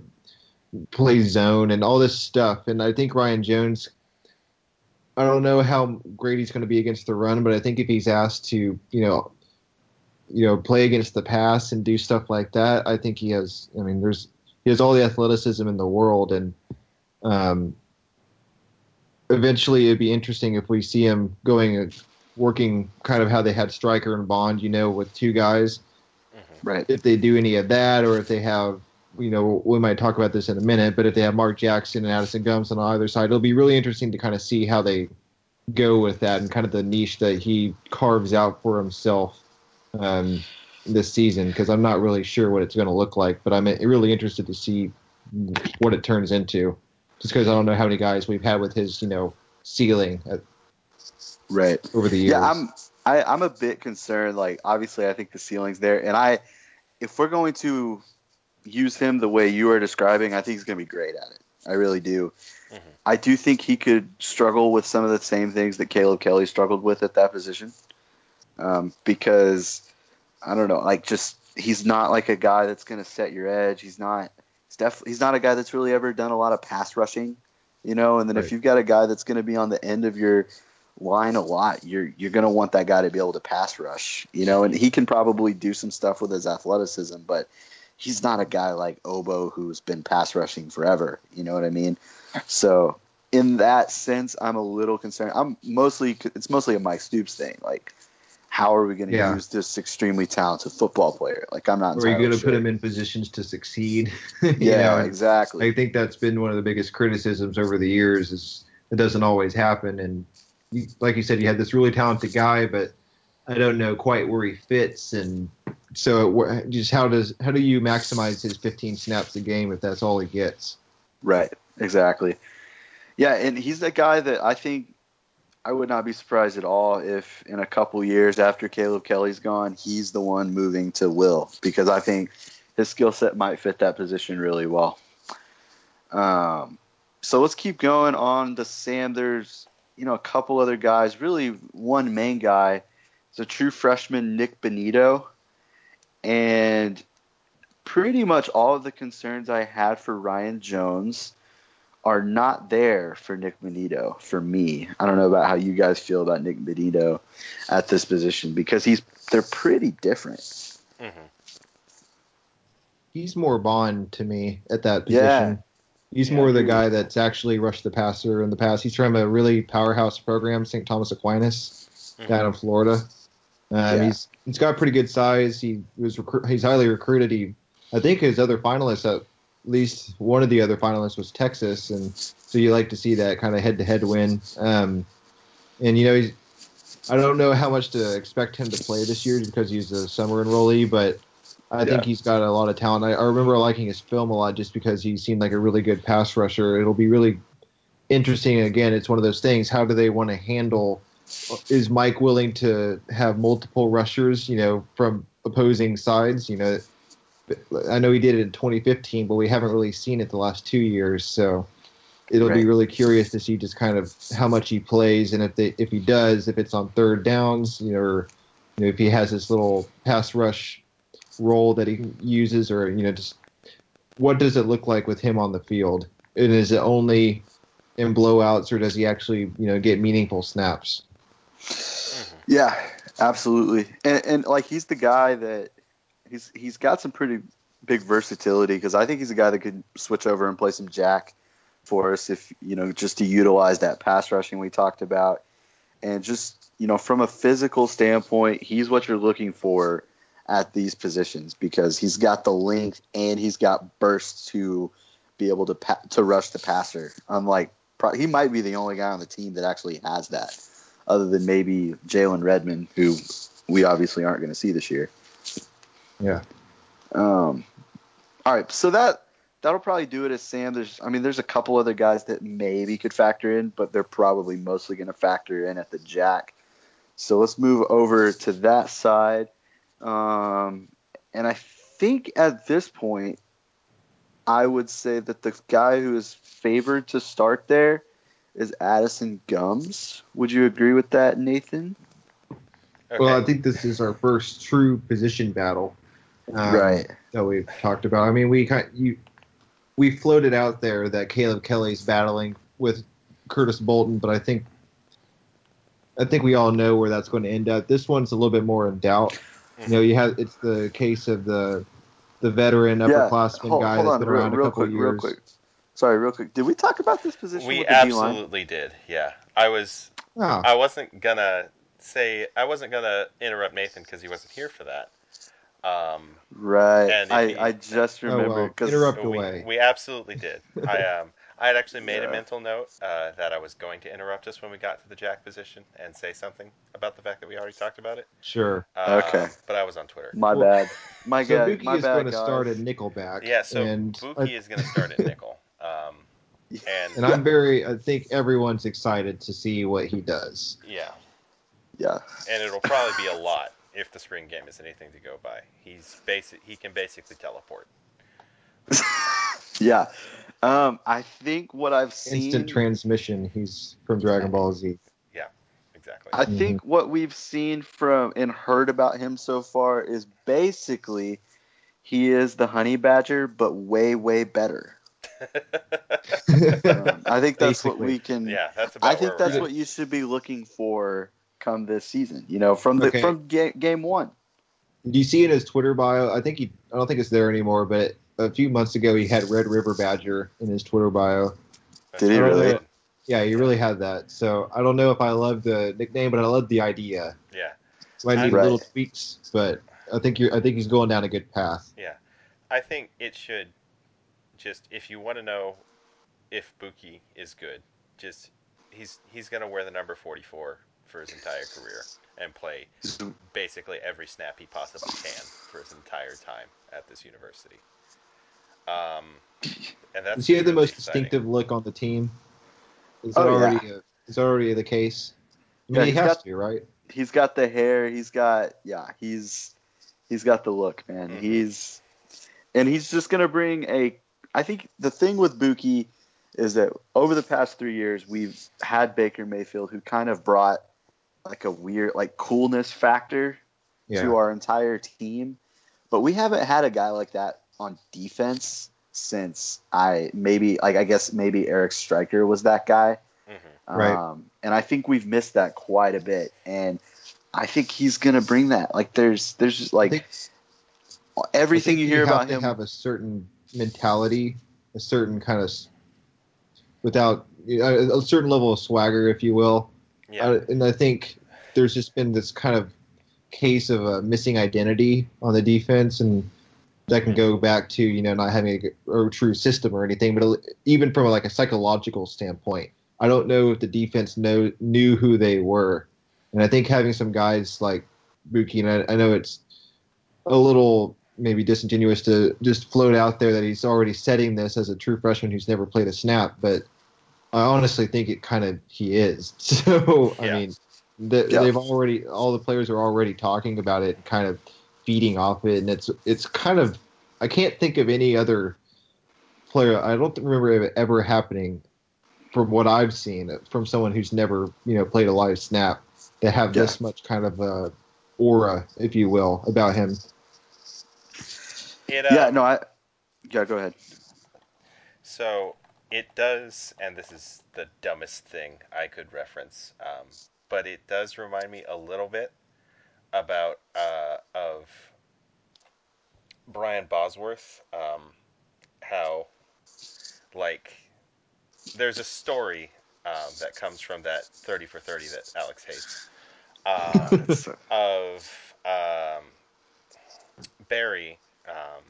play zone and all this stuff. And I think Ryan Jones. I don't know how great he's going to be against the run, but I think if he's asked to, you know, you know, play against the pass and do stuff like that, I think he has. I mean, there's he has all the athleticism in the world, and um, eventually it'd be interesting if we see him going and working kind of how they had Striker and Bond, you know, with two guys. Right. If they do any of that, or if they have, you know, we might talk about this in a minute, but if they have Mark Jackson and Addison Gumbs on either side, it'll be really interesting to kind of see how they go with that and kind of the niche that he carves out for himself um, this season. Because I'm not really sure what it's going to look like, but I'm really interested to see what it turns into. Just because I don't know how many guys we've had with his, you know, ceiling at, Right. over the years. Yeah, I'm I, I'm a bit concerned. Like, obviously, I think the ceiling's there, and I, if we're going to use him the way you are describing, I think he's going to be great at it. I really do. Mhm. I do think he could struggle with some of the same things that Caleb Kelly struggled with at that position, um, because I don't know, like just he's not like a guy that's going to set your edge. He's not. He's def- He's not a guy that's really ever done a lot of pass rushing, you know. And then if you've got a guy that's going to be on the end of your line a lot, you're you're going to want that guy to be able to pass rush, you know. And he can probably do some stuff with his athleticism, but he's not a guy like Obo who's been pass rushing forever. You know what I mean? So in that sense, I'm a little concerned. I'm mostly it's mostly a Mike Stoops thing. Like, how are we going to Yeah. use this extremely talented football player? Like I'm not. Are you going to sure. put him in positions to succeed? [LAUGHS] You Yeah, know, exactly. I think that's been one of the biggest criticisms over the years is it doesn't always happen. And you, like you said, you had this really talented guy, but I don't know quite where he fits. And so just how does how do you maximize his 15 snaps a game if that's all he gets? Right. Exactly. Yeah, and he's the guy that I think I would not be surprised at all if in a couple years after Caleb Kelly's gone, he's the one moving to Will because I think his skill set might fit that position really well. Um, so let's keep going on the Sam. There's you know a couple other guys. Really, one main guy is a true freshman, Nik Bonitto, and pretty much all of the concerns I had for Ryan Jones are not there for Nik Bonitto for me. I don't know about how you guys feel about Nik Bonitto at this position because he's they're pretty different. hmm He's more Bond to me at that Yeah. position. He's Yeah, more I the guy that's actually rushed the passer in the past. He's from a really powerhouse program, St. Thomas Aquinas. Mhm. down in Florida. Um, Yeah. He's he's got pretty good size. He was recru- he's highly recruited. He I think his other finalists, at least one of the other finalists, was Texas, and so you like to see that kind of head to head win. Um, and you know he's I don't know how much to expect him to play this year because he's a summer enrollee, but I think he's got a lot of talent. I, I remember liking his film a lot just because he seemed like a really good pass rusher. It'll be really interesting. Again, it's one of those things. How do they want to handle? Is Mike willing to have multiple rushers? You know, from opposing sides. You know, I know he did it in 2015, but we haven't really seen it the last two years. So it'll be really curious to see just kind of how much he plays and if they if he does, if it's on third downs, you know, or you know, if he has this little pass rush role that he uses, or you know, just what does it look like with him on the field? And is it only in blowouts, or does he actually you know get meaningful snaps? Mm-hmm. Yeah, absolutely. And, and like he's the guy that he's he's got some pretty big versatility because I think he's a guy that could switch over and play some jack for us if you know just to utilize that pass rushing we talked about, and just you know from a physical standpoint, he's what you're looking for at these positions because he's got the length and he's got bursts to be able to pa- to rush the passer. Unlike pro- he might be the only guy on the team that actually has that other than maybe Jalen Redmond, who we obviously aren't going to see this year. Yeah. Um, all right, so that that'll probably do it as Sam. There's, I mean, there's a couple other guys that maybe could factor in, but they're probably mostly going to factor in at the jack. So let's move over to that side. Um, and I think at this point, I would say that the guy who is favored to start there is Addison Gumbs. Would you agree with that, Nathan? Okay. Well, I think this is our first true position battle. um, Right. That we've talked about. I mean, we kind you we floated out there that Caleb Kelly's battling with Curtis Bolton, but I think I think we all know where that's going to end up. This one's a little bit more in doubt. You know, you have it's the case of the the veteran upperclassman hold, guy hold that's on, been around real a couple quick, years. real quick. Sorry, real quick. Did we talk about this position we with the D line? absolutely did. Yeah, I was. Oh, I wasn't gonna say. I wasn't gonna interrupt Nathan because he wasn't here for that. Um, Right. And I, he- I just Oh, remember well, because interrupt we, away. we absolutely did. I [LAUGHS] um I had actually made Yeah. a mental note uh, that I was going to interrupt us when we got to the jack position and say something about the fact that we already talked about it. sure. Uh, Okay. But I was on Twitter. my Well, bad. My So bad. Buki my is bad, going to start at Nickelback. Yeah. So and Buki I- is going to start at nickel. [LAUGHS] Um, and and I'm very. I think everyone's excited to see what he does. yeah, Yeah. and it'll probably be a lot if the spring game is anything to go by. He's basic. He can basically teleport. [LAUGHS] Yeah. Um, I think what I've seen. Instant transmission. He's from Dragon Ball Z. Yeah, exactly. I think what we've seen from and heard about him so far is basically he is the honey badger, but way, way better. Um, I think that's what we can. yeah, that's about I think that's at. what you should be looking for come this season. You know, from the Okay. from game, game one. Do you see in his Twitter bio? I think he. I don't think it's there anymore, but a few months ago he had Red River Badger in his Twitter bio. Did he really? at. Yeah, he really had that. So I don't know if I love the nickname, but I love the idea. Yeah. Might need Right. little tweaks, but I think you're. I think he's going down a good path. Yeah, I think it should just if you want to know if Buki is good, just he's he's gonna wear the number forty four for his entire career and play basically every snap he possibly can for his entire time at this university. Um, and that's Does he have the most exciting. distinctive look on the team? Is Oh, that yeah. already? A, is that already the case? I mean, Yeah, he has got- to, right? he's got the hair. He's got yeah. He's he's got the look, man. Mhm. He's and he's just gonna bring a. I think the thing with Buki is that over the past three years we've had Baker Mayfield who kind of brought like a weird like coolness factor Yeah. to our entire team, but we haven't had a guy like that on defense since I maybe like I guess maybe Eric Striker was that guy. Mhm. Right. Um, and I think we've missed that quite a bit. And I think he's gonna bring that. Like there's there's just like everything I you hear have about to him. have a certain mentality, a certain kind of, without a, a certain level of swagger, if you will. Yeah, Uh, and I think there's just been this kind of case of a missing identity on the defense, and that can go back to you know not having a, a true system or anything, but even from like a psychological standpoint, I don't know if the defense know knew who they were, and I think having some guys like Buki, and I, I know it's a little maybe disingenuous to just float out there that he's already setting this as a true freshman who's never played a snap, but I honestly think it kind of he is. [LAUGHS] So Yeah. I mean, the, Yeah. they've already all the players are already talking about it, and kind of feeding off it, and it's it's kind of I can't think of any other player. I don't remember it ever happening from what I've seen from someone who's never you know played a live snap to have Yeah. this much kind of uh, aura, if you will, about him. It, yeah, um, no, I yeah, go ahead. So it does, and this is the dumbest thing I could reference, um, but it does remind me a little bit about uh, of Brian Bosworth. Um, how like there's a story um, that comes from that 30 for 30 that Alex hates. [LAUGHS] So- of um, Barry um,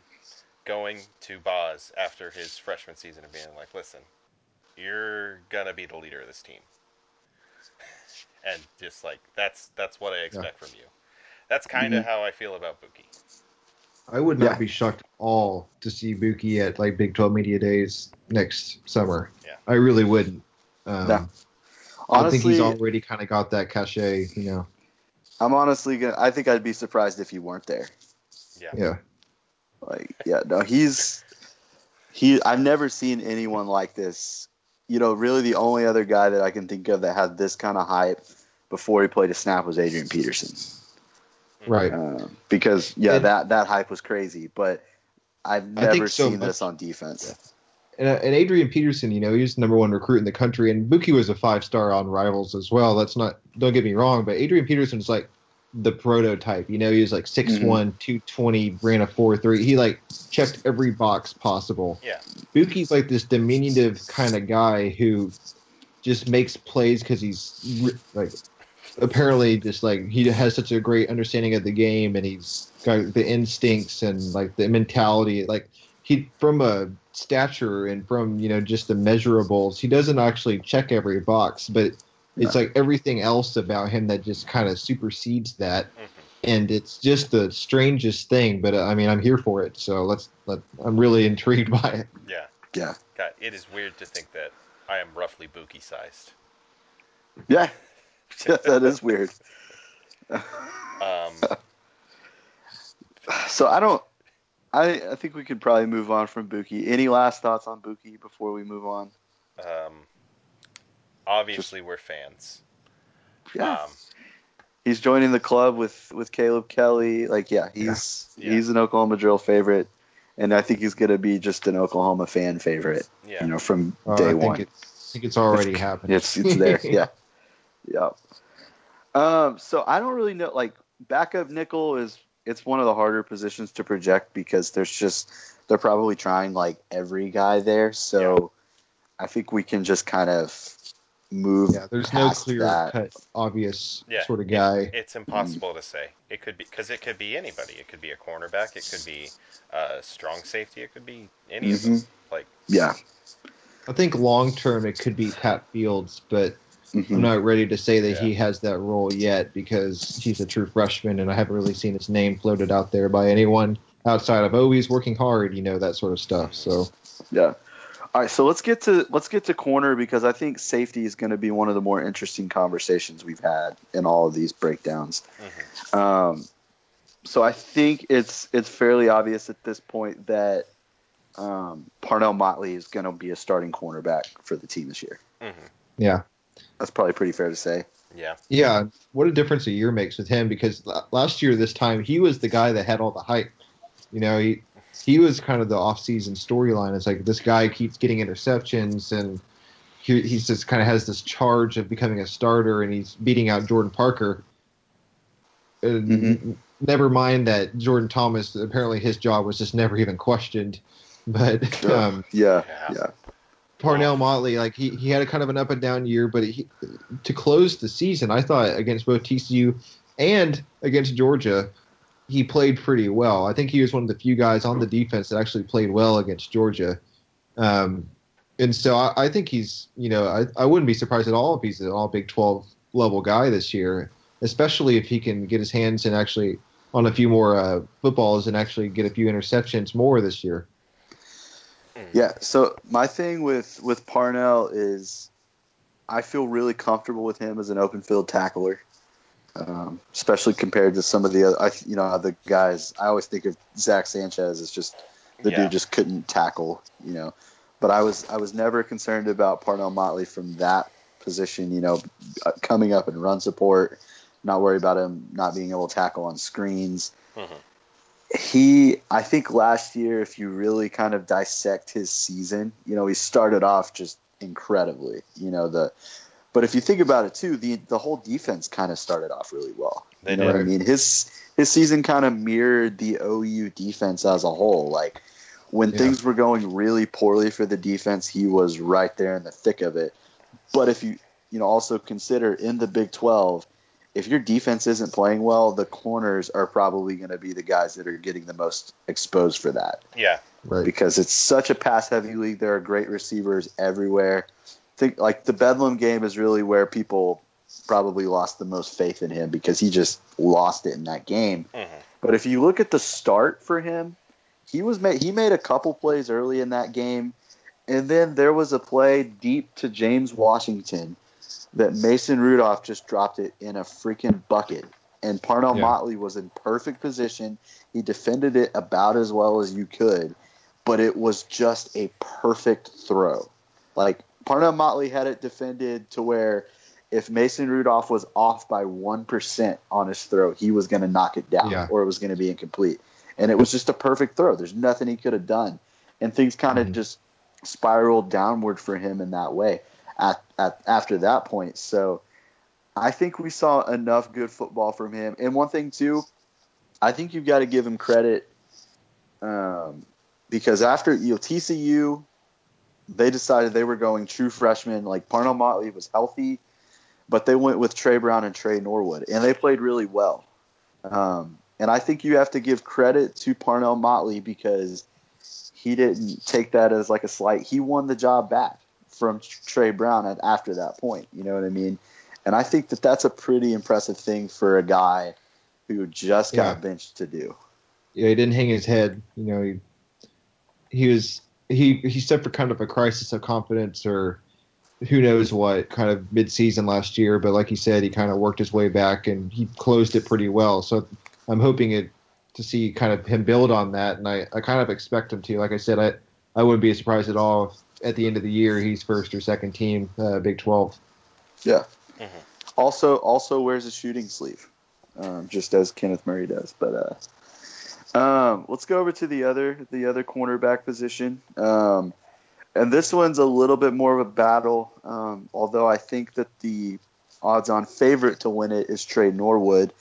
going to Boz after his freshman season and being like, "Listen, you're gonna be the leader of this team," [LAUGHS] and just like that's that's what I expect from you. That's kind of how I feel about Buki. I would not Yeah. be shocked at all to see Buki at like Big 12 Media Days next summer. Yeah. I really wouldn't. Um, No. I think he's already kind of got that cachet, you know. I'm honestly gonna. I think I'd be surprised if you weren't there. Yeah. Yeah. Like, yeah, no, he's he. I've never seen anyone like this. You know, really, the only other guy that I can think of that had this kind of hype before he played a snap was Adrian Peterson. Right. Um, because yeah, And- that that hype was crazy, but I've never so seen much- this on defense. And, uh, and Adrian Peterson, you know, he was the number one recruit in the country, and Buki was a five star on Rivals as well. That's not, don't get me wrong, but Adrian Peterson's like the prototype. You know, he was like 6'1, mm-hmm. 220, ran a 4 3. He like checked every box possible. Yeah. Buki's like this diminutive kind of guy who just makes plays because he's like apparently just like he has such a great understanding of the game and he's got the instincts and like the mentality like he from a stature and from you know just the measurables he doesn't actually check every box but it's like everything else about him that just kind of supersedes that Mhm. and it's just the strangest thing but uh, i mean i'm here for it so let's let i'm really [LAUGHS] intrigued by it Yeah. Yeah, God, it is weird to think that I am roughly Buki sized. yeah, [LAUGHS] yeah that is weird. Um, [LAUGHS] So I don't. I I think we could probably move on from Buki. Any last thoughts on Buki before we move on? um, obviously, we're fans. Yeah, Um, he's joining the club with with Caleb Kelly. Like, yeah, he's Yeah. he's an Oklahoma drill favorite, and I think he's gonna be just an Oklahoma fan favorite. yeah. You know, from Uh, day I one. it's, I think it's already happening It's it's there. [LAUGHS] yeah, yeah. Um, so I don't really know. Like backup nickel is it's one of the harder positions to project because there's just they're probably trying like every guy there. So I think we can just kind of move. Yeah, there's no clear that. cut, obvious Yeah, sort of it- guy. it's impossible to say. It could be because it could be anybody. It could be a cornerback. It could be a strong safety. It could be any of them. Like Yeah. I think long term it could be Pat Fields, but I'm Mhm. not ready to say that Yeah. he has that role yet because he's a true freshman, and I haven't really seen his name floated out there by anyone outside of oh he's working hard, you know that sort of stuff. So Yeah. All right, so let's get to let's get to corner because I think safety is going to be one of the more interesting conversations we've had in all of these breakdowns. mhm. Um, so I think it's it's fairly obvious at this point that um, Parnell Motley is going to be a starting cornerback for the team this year. Mhm. yeah, That's probably pretty fair to say. yeah, yeah. What a difference a year makes with him because last year this time he was the guy that had all the hype. You know he he was kind of the off-season storyline. It's like this guy keeps getting interceptions and. He, he's just kind of has this charge of becoming a starter, and he's beating out Jordan Parker. And Mhm. never mind that Jordan Thomas apparently his job was just never even questioned. But um, Yeah, Yeah. yeah, Parnell Motley, like he, he had a kind of an up and down year, but he, to close the season, I thought against both TCU and against Georgia, he played pretty well. I think he was one of the few guys on the defense that actually played well against Georgia. Um, and so I, I think he's, you know, I, I wouldn't be surprised at all if he's an all Big 12 level guy this year, especially if he can get his hands in actually on a few more uh, footballs and actually get a few interceptions more this year. yeah. So my thing with with Parnell is, I feel really comfortable with him as an open field tackler, um, especially compared to some of the other, I, you know, other guys. I always think of Zach Sanchez as just the Yeah. dude just couldn't tackle, you know. But I was I was never concerned about Parnell Motley from that position, you know, uh, coming up and run support, not worry about him not being able to tackle on screens. Mhm. He, I think last year, if you really kind of dissect his season, you know, he started off just incredibly, you know, the, but if you think about it too, the the whole defense kind of started off really well. They you know did. what I mean? His his season kind of mirrored the OU defense as a whole. Like when Yeah. things were going really poorly for the defense, he was right there in the thick of it. But if you you know also consider in the Big 12, if your defense isn't playing well, the corners are probably going to be the guys that are getting the most exposed for that yeah, Right. because it's such a pass heavy league. There are great receivers everywhere. Think like the Bedlam game is really where people probably lost the most faith in him because he just lost it in that game. Mhm. But if you look at the start for him, he was made he made a couple plays early in that game, and then there was a play deep to James Washington that Mason Rudolph just dropped it in a freaking bucket. And Parnell Yeah. Motley was in perfect position. He defended it about as well as you could, but it was just a perfect throw. Like Parnell Motley had it defended to where if Mason Rudolph was off by 1% on his throw, he was going to knock it down Yeah. or it was going to be incomplete. And it was just a perfect throw. There's nothing he could have done. And things kind of Mhm. just spiraled downward for him in that way at, at after that point. So I think we saw enough good football from him. And one thing too, I think you've got to give him credit um, because after you know TCU, they decided they were going true freshmen. Like Parnell Motley was healthy, but they went with Trey Brown and Trey Norwood, and they played really well. Um, and I think you have to give credit to Parnell Motley because he didn't take that as like a slight. He won the job back from Trey Brown at, after that point. You know what I mean? And I think that that's a pretty impressive thing for a guy who just got Yeah. benched to do. yeah, he didn't hang his head. You know, he he was he he suffered kind of a crisis of confidence or who knows what kind of mid-season last year. But like you said, he kind of worked his way back and he closed it pretty well. So I'm hoping it to see kind of him build on that, and I, I kind of expect him to. Like I said, I I wouldn't be surprised at all if at the end of the year he's first or second team uh, Big 12. Yeah. Mhm. Also, also wears a shooting sleeve, um, just as Kenneth Murray does. But uh, um, let's go over to the other the other cornerback position. Um, and this one's a little bit more of a battle. Um, although I think that the odds-on favorite to win it is Trey Norwood,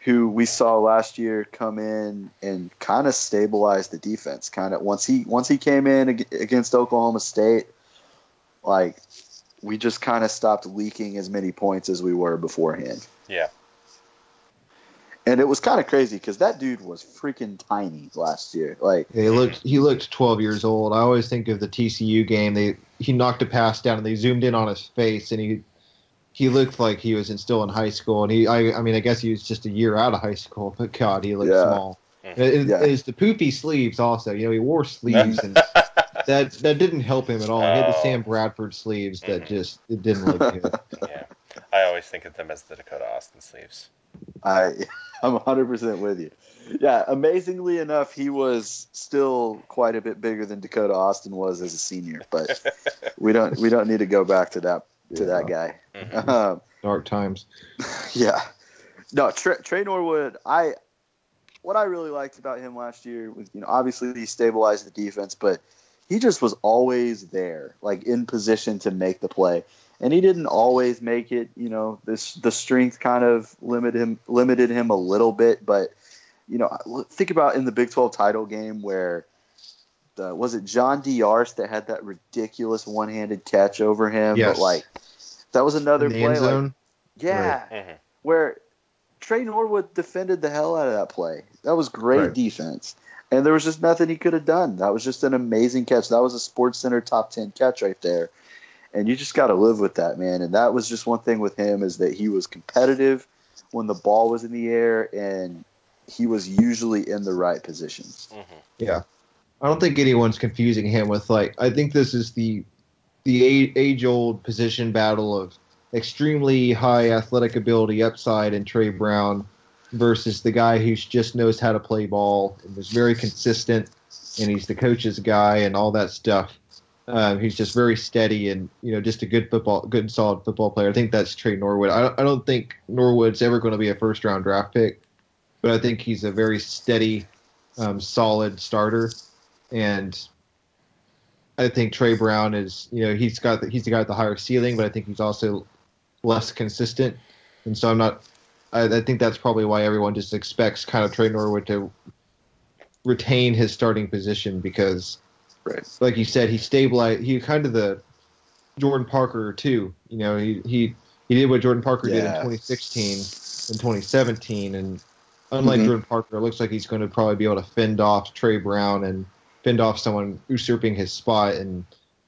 who we saw last year come in and kind of stabilize the defense. Kind of once he once he came in against Oklahoma State, like we just kind of stopped leaking as many points as we were beforehand. Yeah. And it was kind of crazy because that dude was freaking tiny last year. Like, Yeah, he looked he looked 12 years old. I always think of the TCU game. They he knocked a pass down and they zoomed in on his face and he he looked like he was in, still in high school. And he I I mean I guess he was just a year out of high school, but God, he looked Yeah. small. Mhm. It, it- Yeah. it's the poofy sleeves also. You know, he wore [LAUGHS] sleeves and that that didn't help him at all. He had the Oh. Sam Bradford sleeves that Mhm. just it didn't look good. [LAUGHS] yeah. I always think of them as the Dakota Austin sleeves. I [LAUGHS] I'm 100% with you. Yeah, amazingly enough, he was still quite a bit bigger than Dakota Austin was as a senior, but [LAUGHS] we don't we don't need to go back to that to that guy. Mhm. [LAUGHS] Um, Dark times. yeah, no, Trey, Trey Norwood. I what I really liked about him last year was you know obviously he stabilized the defense, but he just was always there, like in position to make the play. And he didn't always make it. You know, this the strength kind of limited him limited him a little bit, but you know, think about in the Big 12 title game where the, was it John Diarse that had that ridiculous one-handed catch over him? Yes. But like that was another In the play. end Like, zone. yeah, Mhm. where Trey Norwood defended the hell out of that play. That was great Right. defense. And there was just nothing he could have done. That was just an amazing catch. That was a Sports Center top 10 catch right there. And you just got to live with that, man. And that was just one thing with him is that he was competitive when the ball was in the air and he was usually in the right position. Mhm. Yeah, I don't think anyone's confusing him with like. I think this is the the age old position battle of extremely high athletic ability upside in Trey Brown versus the guy who just knows how to play ball and was very consistent and he's the coach's guy and all that stuff. Um, he's just very steady and you know just a good football, good solid football player. I think that's Trey Norwood. I, I don't think Norwood's ever going to be a first round draft pick, but I think he's a very steady, um, solid starter. And I think Trey Brown is you know he's got the, he's the guy with the higher ceiling, but I think he's also less consistent. And so I'm not. I, I think that's probably why everyone just expects kind of Trey Norwood to retain his starting position because Right. like you said, he stabilized. He kind of the Jordan Parker too. You know, he he he did what Jordan Parker did in 2016 and 2017, and unlike Mhm. Jordan Parker, it looks like he's going to probably be able to fend off Trey Brown and fend off someone usurping his spot. And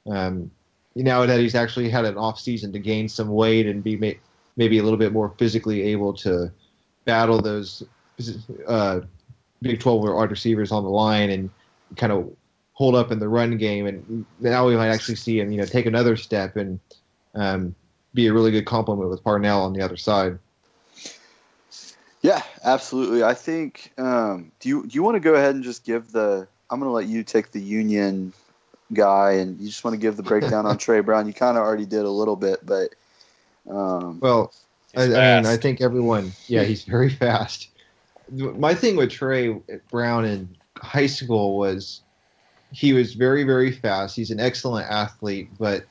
um, you know that he's actually had an off season to gain some weight and be may, maybe a little bit more physically able to battle those uh, Big 12 wide receivers on the line and kind of hold up in the run game. And now we might actually see him, you know, take another step and um, be a really good complement with Parnell on the other side. Yeah, absolutely. I think. Um, do you do you want to go ahead and just give the? I'm going to let you take the Union guy, and you just want to give the breakdown on [LAUGHS] Trey Brown. You kind of already did a little bit, but um, Well, I, I mean, I think everyone, yeah, he's very [LAUGHS] fast. My thing with Trey Brown in high school was he was very, very fast. He's an excellent athlete, but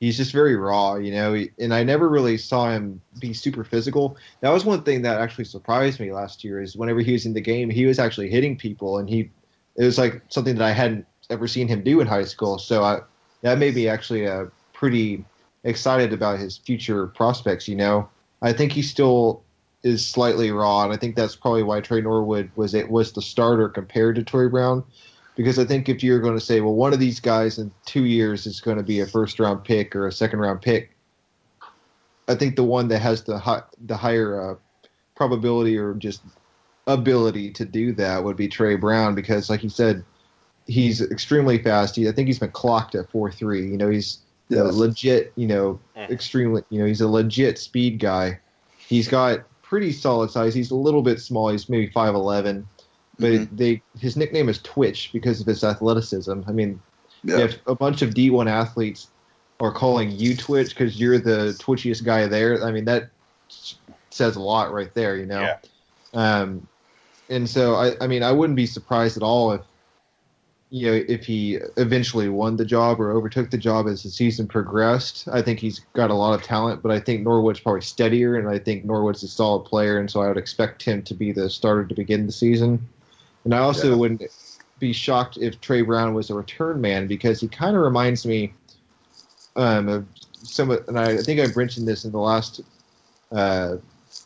he's just very raw, you know. And I never really saw him be super physical. That was one thing that actually surprised me last year. Is whenever he was in the game, he was actually hitting people, and he it was like something that I hadn't ever seen him do in high school. So I, that made me actually uh, pretty excited about his future prospects. You know, I think he still is slightly raw, and I think that's probably why Trey Norwood was it was the starter compared to Trey Brown. Because I think if you're going to say, well, one of these guys in two years is going to be a first round pick or a second round pick, I think the one that has the high, the higher uh, probability or just ability to do that would be Trey Brown because, like you said, he's extremely fast. He, I think he's been clocked at four three. You know, he's a Yes. legit. You know, Mhm. extremely. You know, he's a legit speed guy. He's got pretty solid size. He's a little bit small. He's maybe five eleven, but Mhm. they his nickname is Twitch because of his athleticism. I mean, yeah, if a bunch of D1 athletes are calling you Twitch because you're the twitchiest guy there, I mean that says a lot right there, you know. Yeah. Um, and so I, I mean, I wouldn't be surprised at all if you know if he eventually won the job or overtook the job as the season progressed. I think he's got a lot of talent, but I think Norwood's probably steadier, and I think Norwood's a solid player, and so I would expect him to be the starter to begin the season. And I also Yeah. wouldn't be shocked if Trey Brown was a return man because he kind of reminds me um, of some, and I, think I mentioned this in the last uh,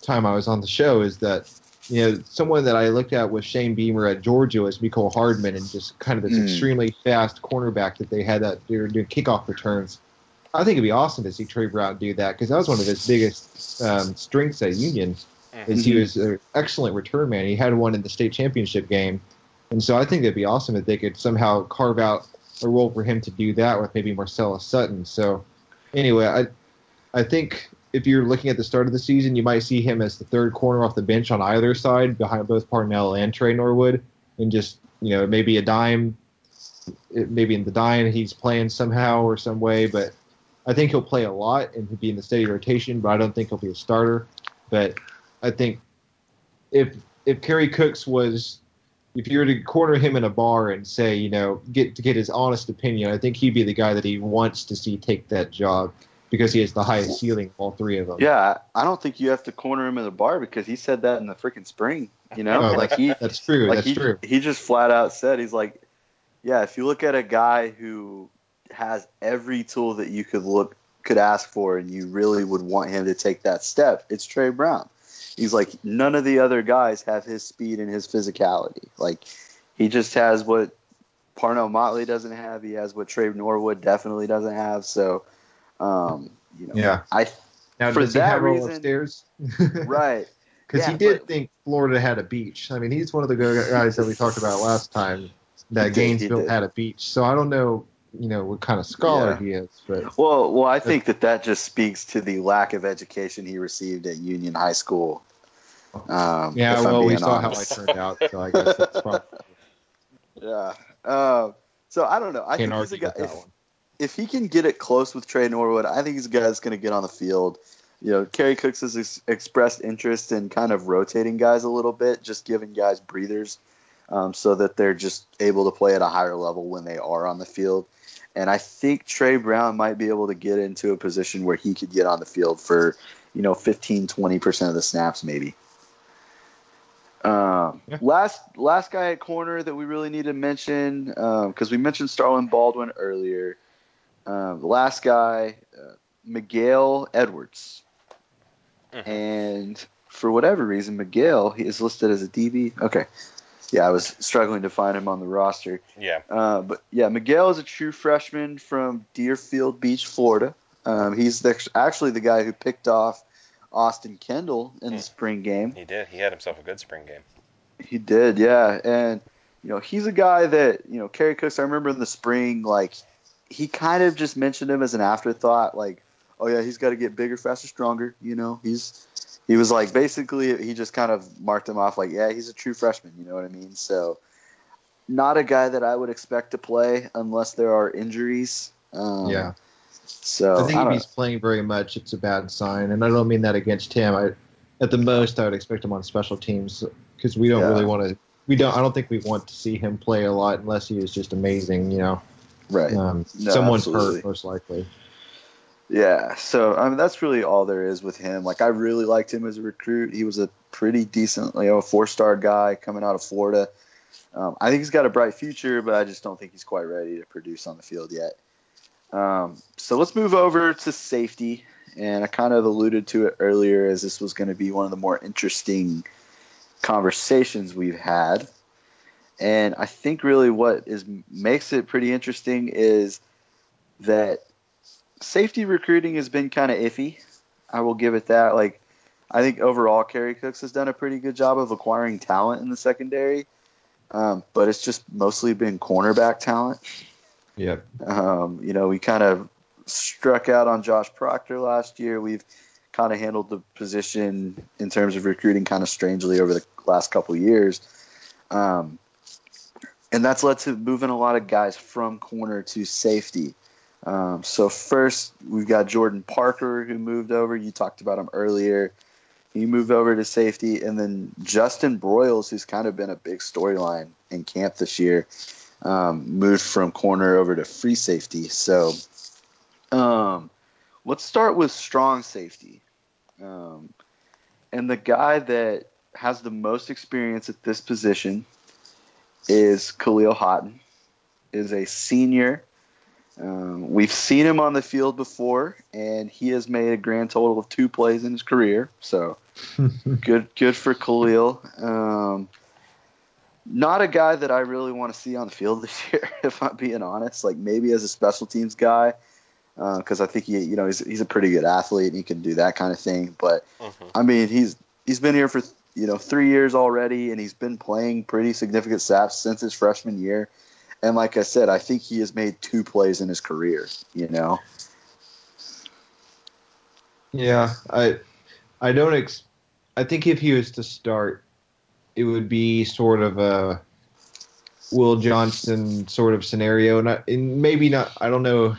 time I was on the show, is that you know someone that I looked at with Shane Beamer at Georgia was Mecole Hardman, and just kind of this Mm. extremely fast cornerback that they had that they were doing kickoff returns. I think it'd be awesome to see Trey Brown do that because that was one of his biggest um, strengths at Union. Is he Mhm. was an excellent return man. He had one in the state championship game, and so I think it'd be awesome if they could somehow carve out a role for him to do that with maybe Marcelias Sutton. So anyway, I I think if you're looking at the start of the season, you might see him as the third corner off the bench on either side behind both Parnell and Trey Norwood, and just you know maybe a dime, maybe in the dime he's playing somehow or some way, but I think he'll play a lot and he'll be in the steady rotation, but I don't think he'll be a starter. But I think if if Kerry Cooks was if you were to corner him in a bar and say, you know, get to get his honest opinion, I think he'd be the guy that he wants to see take that job because he has the highest ceiling of all three of them. Yeah, I don't think you have to corner him in the bar because he said that in the freaking spring. You know, Oh, like he That's true. like that's he, true. he just flat out said he's like, yeah, if you look at a guy who has every tool that you could look could ask for, and you really would want him to take that step, it's Tre Brown. He's like none of the other guys have his speed and his physicality. Like he just has what Parnell Motley doesn't have. He has what Tre Norwood definitely doesn't have. So, um, you know, Yeah. I Now, for does he that have all reason- upstairs? [LAUGHS] right. Because Yeah, he did but- think Florida had a beach. I mean, he's one of the guys that we talked about last time that He he Gainesville had a beach. So I don't know, you know, what kind of scholar Yeah. he is, but Well, well, I think that that just speaks to the lack of education he received at Union High School. Um, yeah, well, we saw honest. how I turned out, so I guess that's probably [LAUGHS] Yeah. Uh, so I don't know. I can't think he's a guy. If, if he can get it close with Tre Norwood, I think he's a guy that's going to get on the field. You know, Kerry Cooks has ex- expressed interest in kind of rotating guys a little bit, just giving guys breathers, um, so that they're just able to play at a higher level when they are on the field. And I think Tre Brown might be able to get into a position where he could get on the field for, you know, 15, 20% of the snaps maybe. Um, Yeah. Last last guy at corner that we really need to mention because we mentioned Starlin Baldwin earlier. Um, the last guy, uh, Miguel Edwards, Mhm. and for whatever reason, Miguel he is listed as a DB. Okay, yeah, I was struggling to find him on the roster. Yeah. Uh, but yeah, Miguel is a true freshman from Deerfield Beach, Florida. Um, he's the, actually the guy who picked off Austin Kendall in Hmm. the spring game. He did. He had himself a good spring game. He did, yeah. And you know, he's a guy that you know, Kerry Cooks. I remember in the spring, like he kind of just mentioned him as an afterthought, like, oh yeah, he's got to get bigger, faster, stronger. You know, he's he was like basically he just kind of marked him off like, yeah, he's a true freshman. You know what I mean? So, not a guy that I would expect to play unless there are injuries. Um, yeah. So I think don't if he's playing very much, it's a bad sign, and I don't mean that against him. I, at the most, I would expect him on special teams because we don't Yeah. really want to. We don't. I don't think we want to see him play a lot unless he is just amazing. You know, right. um, No, someone's absolutely. hurt most likely. Yeah, so I mean that's really all there is with him. Like I really liked him as a recruit. He was a pretty decent, you know, four star guy coming out of Florida. Um, I think he's got a bright future, but I just don't think he's quite ready to produce on the field yet. Um, so let's move over to safety, and I kind of alluded to it earlier as this was going to be one of the more interesting conversations we've had. And I think really what is makes it pretty interesting is that safety recruiting has been kind of iffy. I will give it that. Like, I think overall, Kerry Cooks has done a pretty good job of acquiring talent in the secondary, um, but it's just mostly been cornerback talent. Yeah. Um, you know, we kind of struck out on Josh Proctor last year. We've kind of handled the position in terms of recruiting kind of strangely over the last couple years. Um, and that's led to moving a lot of guys from corner to safety. Um, so first, we've got Jordan Parker who moved over. You talked about him earlier. He moved over to safety, and then Justin Broyles, who's kind of been a big storyline in camp this year, um, moved from corner over to free safety. So um, let's start with strong safety. Um, and the guy that has the most experience at this position is Khalil Haughton, is a senior Um, we've seen him on the field before, and he has made a grand total of two plays in his career. So [LAUGHS] good, good for Khalil. Um, not a guy that I really want to see on the field [LAUGHS] this year, if I'm being honest. Like maybe as a special teams guy, because uh, I think he, you know, he's he's a pretty good athlete and he can do that kind of thing. But Mhm. I mean, he's he's been here for you know three years already, and he's been playing pretty significant snaps since his freshman year. And like I said, I think he has made two plays in his career. You know, Yeah, I I don't ex- I think if he was to start, it would be sort of a Will Johnson sort of scenario, and, I, and maybe not. I don't know.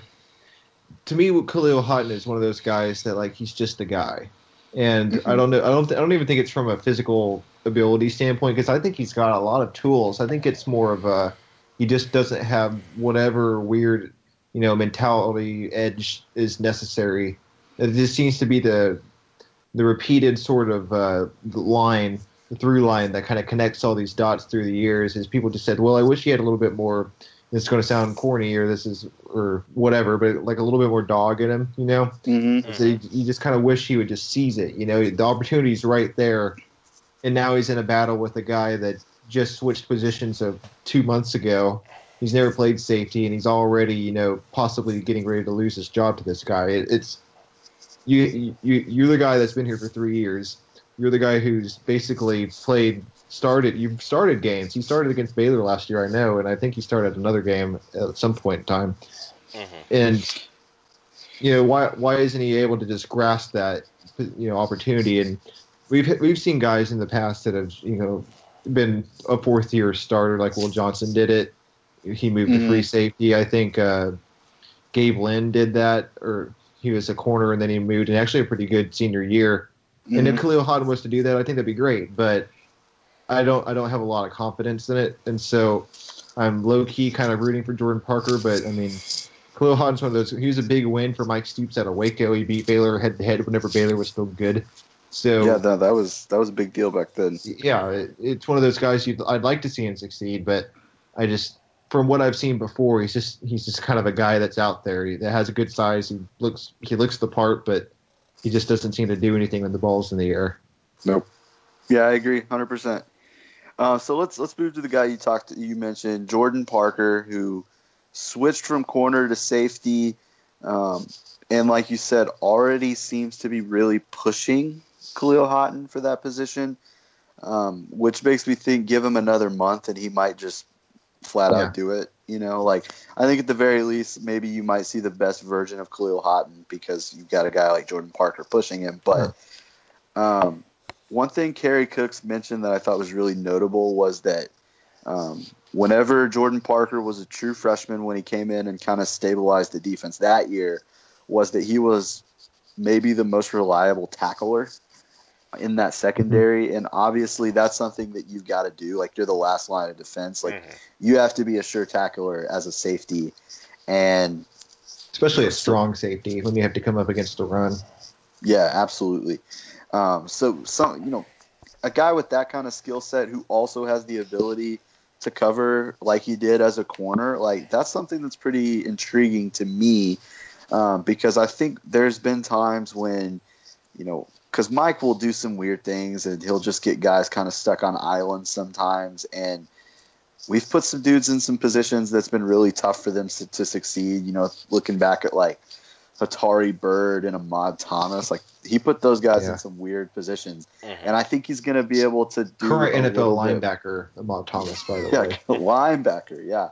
To me, Khalil Haughton is one of those guys that like he's just a guy, and I Mhm. don't know. I don't. I don't even think it's from a physical ability standpoint because I think he's got a lot of tools. I think it's more of a he just doesn't have whatever weird you know mentality edge is necessary. This seems to be the the repeated sort of uh, line, the through line that kind of connects all these dots through the years. Is people just said, "Well, I wish he had a little bit more." This is going to sound corny, or this is or whatever, but like a little bit more dog in him, you know. mm-hmm. So you, you just kind of wish he would just seize it. You know, the opportunity's right there, and now he's in a battle with a guy that just switched positions of two months ago. He's never played safety, and he's already, you know, possibly getting ready to lose his job to this guy. It, it's you, you, you're the guy that's been here for three years. You're the guy who's basically played, started. You've started games. He started against Baylor last year, I know, and I think he started another game at some point in time Mhm. and you know why why isn't he able to just grasp that you know opportunity and we've we've seen guys in the past that have you know been a fourth year starter like Will Johnson did it he moved to Mhm. free safety I think uh, Gabe Lynn did that or he was a corner and then he moved and actually a pretty good senior year and if Khalil Haughton was to do that I think that'd be great but I don't I don't have a lot of confidence in it and so I'm low key kind of rooting for Jordan Parker but I mean Khalil Haughton's one of those. He was a big win for Mike Stoops out of Waco. He beat Baylor head to head whenever Baylor was still good. So yeah, that, that was that was a big deal back then. yeah, it, it's one of those guys you'd, I'd like to see him succeed, but I just from what I've seen before, he's just he's just kind of a guy that's out there he, that has a good size. He looks he looks the part, but he just doesn't seem to do anything when the ball's in the air. Nope. Yeah, I agree, hundred percent. Uh, so let's let's move to the guy you talked you mentioned, Jordan Parker, who switched from corner to safety, um, and like you said, already seems to be really pushing Khalil Haughton for that position, um, which makes me think give him another month and he might just flat Yeah. out do it. You know, like I think at the very least, maybe you might see the best version of Khalil Haughton because you've got a guy like Jordan Parker pushing him. But um, one thing Kerry Cooks mentioned that I thought was really notable was that um, whenever Jordan Parker was a true freshman when he came in and kind of stabilized the defense that year, was that he was maybe the most reliable tackler in that secondary. And obviously, that's something that you've got to do. Like, you're the last line of defense. Like, Mhm. you have to be a sure tackler as a safety. And Especially a strong safety when you have to come up against a run. Yeah, absolutely. Um, so some you know, a guy with that kind of skill set who also has the ability to cover like he did as a corner, like that's something that's pretty intriguing to me um, because I think there's been times when you know because Mike will do some weird things and he'll just get guys kind of stuck on islands sometimes and we've put some dudes in some positions that's been really tough for them to, to succeed. You know, looking back at like Hatari Byrd and Ahmad Thomas, like he put those guys Yeah. in some weird positions, Mhm. and I think he's going to be able to do Current a NFL little bit- linebacker, Ahmad Thomas, by the yeah, way. [LAUGHS] linebacker. Yeah,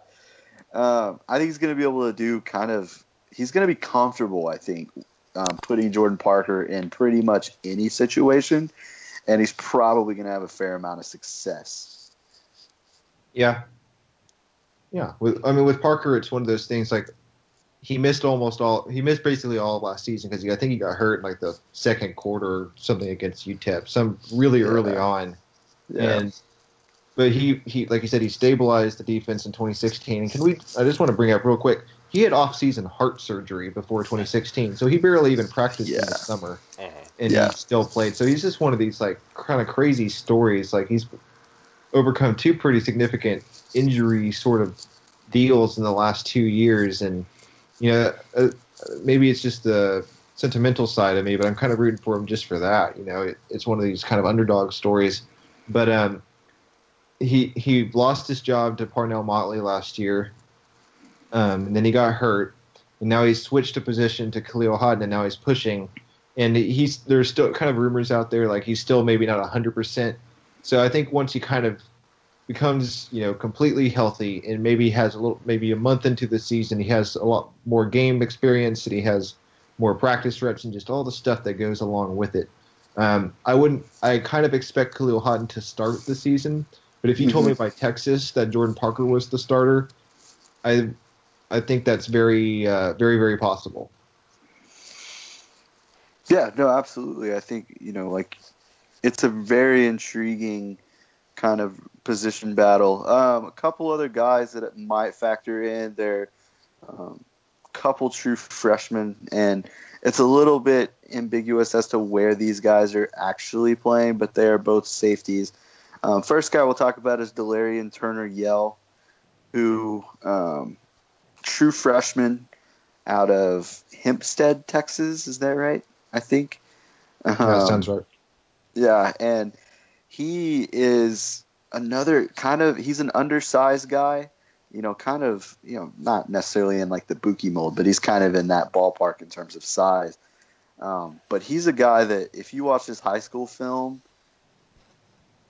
um, I think he's going to be able to do kind of. He's going to be comfortable. I think um, putting Jordan Parker in pretty much any situation, and he's probably going to have a fair amount of success. Yeah. Yeah. With, I mean, with Parker, it's one of those things like he missed almost all. He missed basically all last season because I think he got hurt in like the second quarter or something against UTEP, some really Yeah. early on. Yeah. And but he he like you said he stabilized the defense in 2016. And can we? I just want to bring up real quick. He had off-season heart surgery before [LAUGHS] 2016, so he barely even practiced in the summer Mhm. and Yeah. he still played. So he's just one of these like kind of crazy stories. Like he's overcome two pretty significant injury sort of deals in the last two years, and you know, uh, maybe it's just the sentimental side of me, but I'm kind of rooting for him just for that. You know, it, it's one of these kind of underdog stories. But um, he he lost his job to Parnell Motley last year, um, and then he got hurt, and now he's switched a position to Khalil Haughton, and now he's pushing. And he's there's still kind of rumors out there like he's still maybe not 100 percent. So I think once he kind of becomes you know completely healthy and maybe has a little maybe a month into the season he has a lot more game experience and he has more practice reps and just all the stuff that goes along with it. Um, I wouldn't. I kind of expect Khalil Haughton to start the season, but if you told me by Texas that Jordan Parker was the starter, I I think that's very uh, very very possible. Yeah, no, absolutely. I think you know, like, it's a very intriguing kind of position battle. Um, a couple other guys that might factor in. They're um, couple true freshmen, and it's a little bit ambiguous as to where these guys are actually playing, but they are both safeties. Um, first guy we'll talk about is Delarrian Turner Yell, who um, true freshman out of Hempstead, Texas. Is that right? I think. Um, that sounds right. Yeah, and he is another kind of he's an undersized guy you know, kind of, you know, not necessarily in like the Bookie mold, but he's kind of in that ballpark in terms of size. Um, but he's a guy that if you watch his high school film,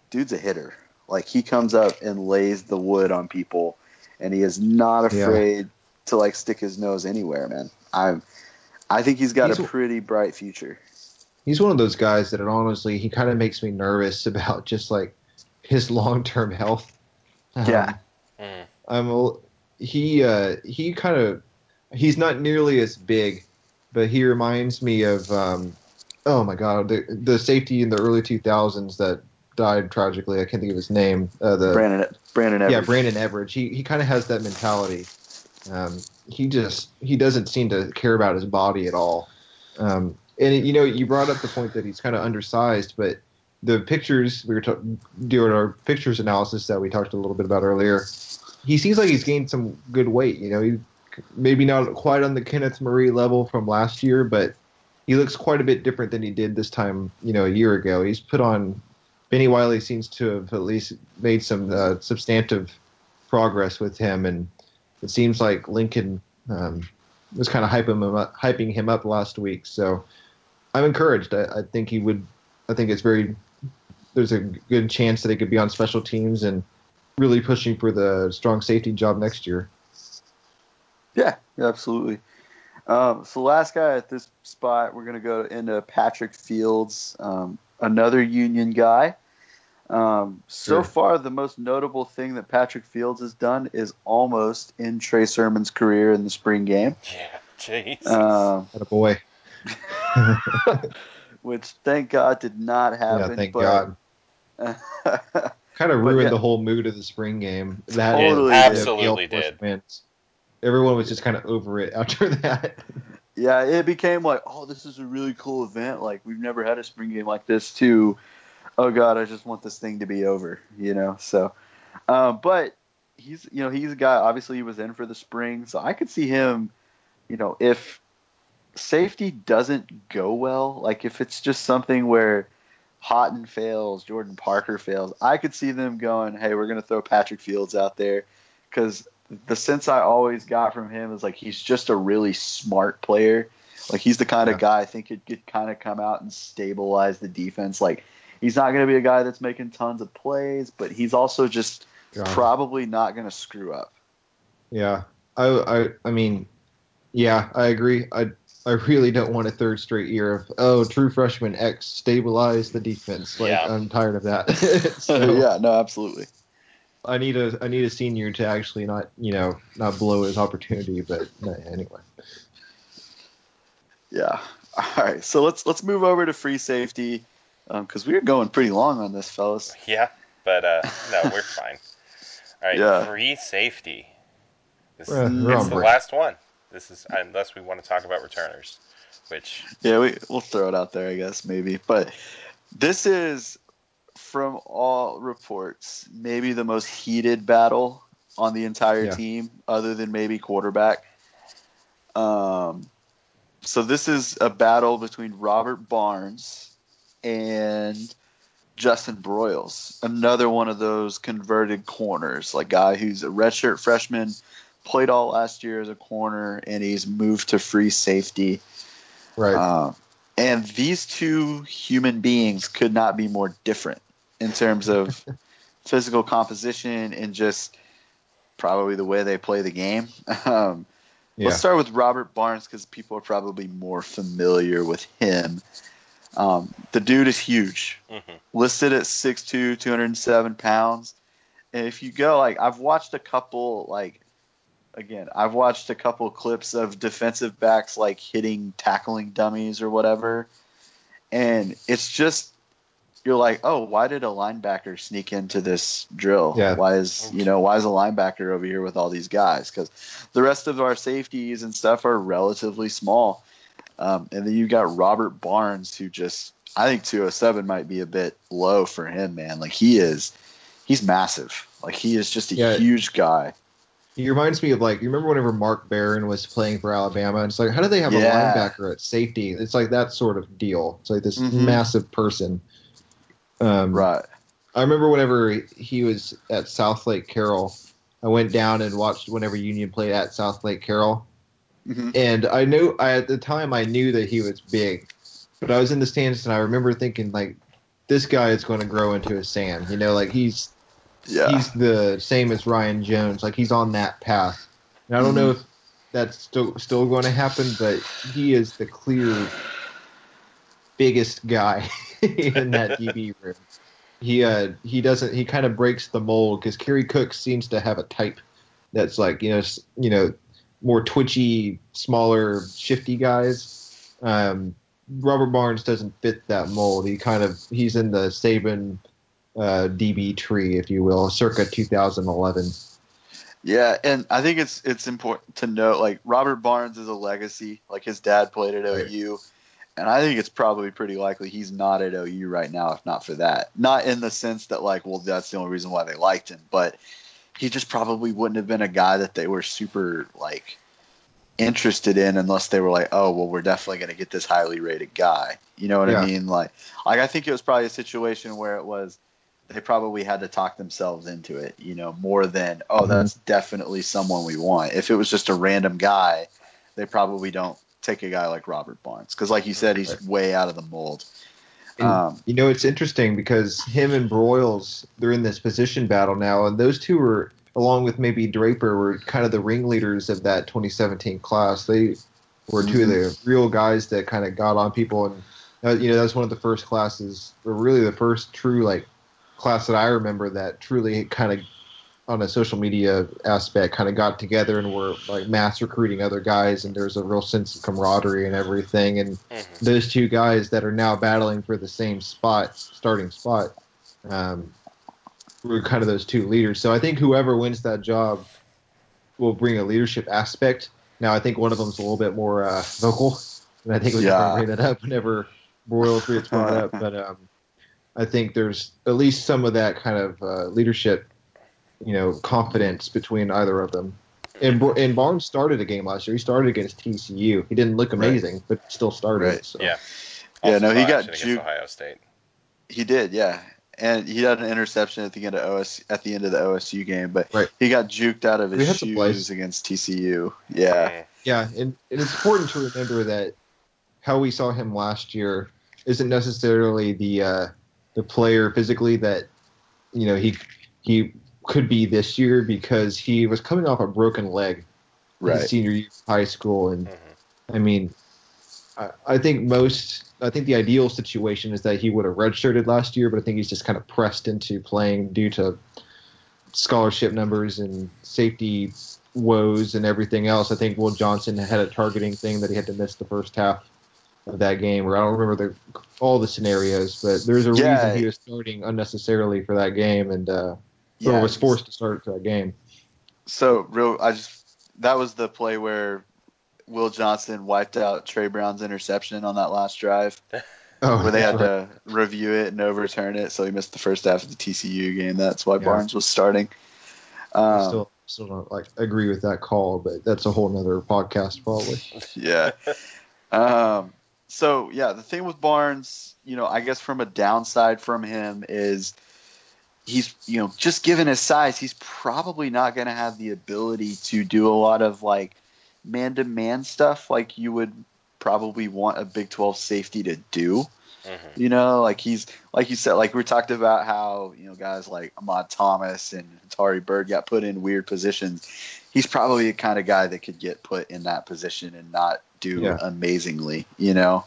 dude's a hitter. Like he comes up and lays the wood on people, and he is not afraid yeah. To like stick his nose anywhere, man. I'm, I think he's got he's, a pretty bright future. He's one of those guys that, honestly, he kind of makes me nervous [LAUGHS] about just like his long term health. Um, yeah. Mm. I'm a, he uh, he kind of he's not nearly as big, but he reminds me of um, oh my god the the safety in the early 2000s that died tragically. I can't think of his name. Uh, the Brandon Brandon Everage. Yeah, Brandon Everage. He he kind of has that mentality. Um, he just he doesn't seem to care about his body at all. Um, and you know, you brought up the point that he's kind of undersized, but the pictures we were ta- doing our pictures analysis that we talked a little bit about earlier he seems like he's gained some good weight. You know, he maybe not quite on the Kenneth Murray level from last year, but he looks quite a bit different than he did this time. You know, a year ago. He's put on. Bennie Wylie seems to have at least made some uh, substantive progress with him, and it seems like Lincoln um, was kind of hyping him up, hyping him up last week. So I'm encouraged. I, I think he would. I think it's very. There's a good chance that he could be on special teams and really pushing for the strong safety job next year. Yeah, absolutely. Um, so last guy at this spot, we're going to go into Patrick Fields, um, another Union guy. Um, so sure. far, the most notable thing that Patrick Fields has done is almost in Trey Sermon's career in the spring game. Yeah, jeez. Um, a boy. [LAUGHS] which, thank God, did not happen. Yeah, thank but, God. [LAUGHS] kind of ruined yeah. the whole mood of the spring game. That totally absolutely did. Wins. Everyone was just kind of over it [LAUGHS] after that. Yeah, it became like, oh, this is a really cool event. Like we've never had a spring game like this. To, oh god, I just want this thing to be over. You know. So, um, but he's you know he's a guy. Obviously, he was in for the spring, so I could see him. You know, if safety doesn't go well, like if it's just something where Haughton fails, Jordan Parker fails, I could see them going, hey, we're going to throw Patrick Fields out there because the sense I always got from him is like he's just a really smart player. Like he's the kind yeah. of guy I think could, could kind of come out and stabilize the defense. Like he's not going to be a guy that's making tons of plays, but he's also just yeah. probably not going to screw up. Yeah, I, I, I mean, yeah, I agree. I I really don't want a third straight year of oh true freshman X stabilize the defense. Like yeah. I'm tired of that. [LAUGHS] so, [LAUGHS] yeah, no, absolutely. I need a I need a senior to actually not you know not blow his opportunity, but uh, anyway. Yeah. All right. So let's let's move over to free safety because um, we are going pretty long on this, fellas. [LAUGHS] Yeah, but uh, no, we're fine. All right. Yeah. Free safety. This, is the last one. This is unless we want to talk about returners, which yeah, we we'll throw it out there, I guess maybe. But this is from all reports maybe the most heated battle on the entire yeah. team, other than maybe quarterback. Um, so this is a battle between Robert Barnes and Justin Broyles, another one of those converted corners, like guy who's a redshirt freshman, played all last year as a corner, and he's moved to free safety. Right. Um, and these two human beings could not be more different in terms of [LAUGHS] physical composition and just probably the way they play the game. Um, yeah. Let's start with Robert Barnes because people are probably more familiar with him. Um, the dude is huge, hmm listed at 6'2", 207 pounds. And if you go, like, I've watched a couple, like, again, I've watched a couple clips of defensive backs, like, hitting tackling dummies or whatever. And it's just, you're like, oh, why did a linebacker sneak into this drill? Yeah. Why is, you know, why is a linebacker over here with all these guys? Because the rest of our safeties and stuff are relatively small. Um, and then you got Robert Barnes, who just I think 207 might be a bit low for him, man. Like he is, he's massive. Like he is just a Yeah. huge guy. He reminds me of like you remember whenever Mark Barron was playing for Alabama. And it's like how do they have Yeah. a linebacker at safety? It's like that sort of deal. It's like this Mhm. massive person. Um, Right. I remember whenever he was at South Lake Carroll, I went down and watched whenever Union played at South Lake Carroll, hmm and I knew I, at the time I knew that he was big, but I was in the stands and I remember thinking like, this guy is going to grow into a Sam. You know, like he's Yeah. he's the same as Ryan Jones. Like he's on that path. And I don't know if that's still still going to happen, but he is the clear biggest guy [LAUGHS] in that [LAUGHS] DB room. He uh he doesn't he kind of breaks the mold because Kerry Cook seems to have a type that's like you know you know more twitchy, smaller, shifty guys. Um, Robert Barnes doesn't fit that mold. He kind of he's in the Saban uh, DB tree, if you will, circa 2011. Yeah, and I think it's it's important to note like Robert Barnes is a legacy. Like his dad played at. OU, and I think it's probably pretty likely he's not at OU right now, if not for that. Not in the sense that like, well, that's the only reason why they liked him, but he just probably wouldn't have been a guy that they were super like interested in unless they were like, oh, well, we're definitely going to get this highly rated guy. You know what Yeah. I mean? Like, like I think it was probably a situation where it was they probably had to talk themselves into it, you know, more than oh, Mhm. that's definitely someone we want. If it was just a random guy, they probably don't take a guy like Robert Barnes because, like you said, he's way out of the mold. And, Um, you know, it's interesting because him and Broyles, they're in this position battle now, and those two were, along with maybe Draper, were kind of the ringleaders of that 2017 class. They were two of the real guys that kind of got on people, and uh, you know, that's one of the first classes, or really the first true like class that I remember that truly kind of on a social media aspect kind of got together and were like mass recruiting other guys and there's a real sense of camaraderie and everything and hmm those two guys that are now battling for the same spot, starting spot, um, were kind of those two leaders. So I think whoever wins that job will bring a leadership aspect. Now I think one of them's a little bit more uh, vocal, and I think we Yeah. can bring that up whenever Broyles gets brought up. [LAUGHS] But um, I think there's at least some of that kind of uh, leadership, you know, confidence between either of them. And, and Barnes started a game last year. He started against TCU. He didn't look Right. amazing, but still started. Right. So. Yeah. Yeah, no, he got action juked. Ohio State. He did, yeah. And he had an interception at the end of OS at the end of the OSU game, but Right. he got juked out of his had the shoes against TCU. Yeah. Yeah, and, and it's important to remember that how we saw him last year isn't necessarily the uh, the player physically that you know he he could be this year because he was coming off a broken leg in his senior year of high school, and Mhm. I mean, I, I think most I think the ideal situation is that he would have redshirted last year, but I think he's just kind of pressed into playing due to scholarship numbers and safety woes and everything else. I think Will Johnson had a targeting thing that he had to miss the first half of that game, or I don't remember the all the scenarios, but there's a Yeah. reason he was starting unnecessarily for that game and uh, Yeah. or was forced to start that game. So real, I just that was the play where Will Johnson wiped out Tre Brown's interception on that last drive, [LAUGHS] Oh, where they had right. to review it and overturn it, so he missed the first half of the TCU game. That's why Yeah. Barnes was starting. He's Um, still still don't like agree with that call, but that's a whole nother podcast probably. [LAUGHS] yeah. Um, so yeah, the thing with Barnes, you know, I guess from a downside from him is he's, you know, just given his size, he's probably not going to have the ability to do a lot of like man to man stuff like you would probably want a Big 12 safety to do. Mhm. You know, like he's like you said, like we talked about how you know guys like Ahmad Thomas and Tari Byrd got put in weird positions. He's probably the kind of guy that could get put in that position and not do Yeah. amazingly. You know,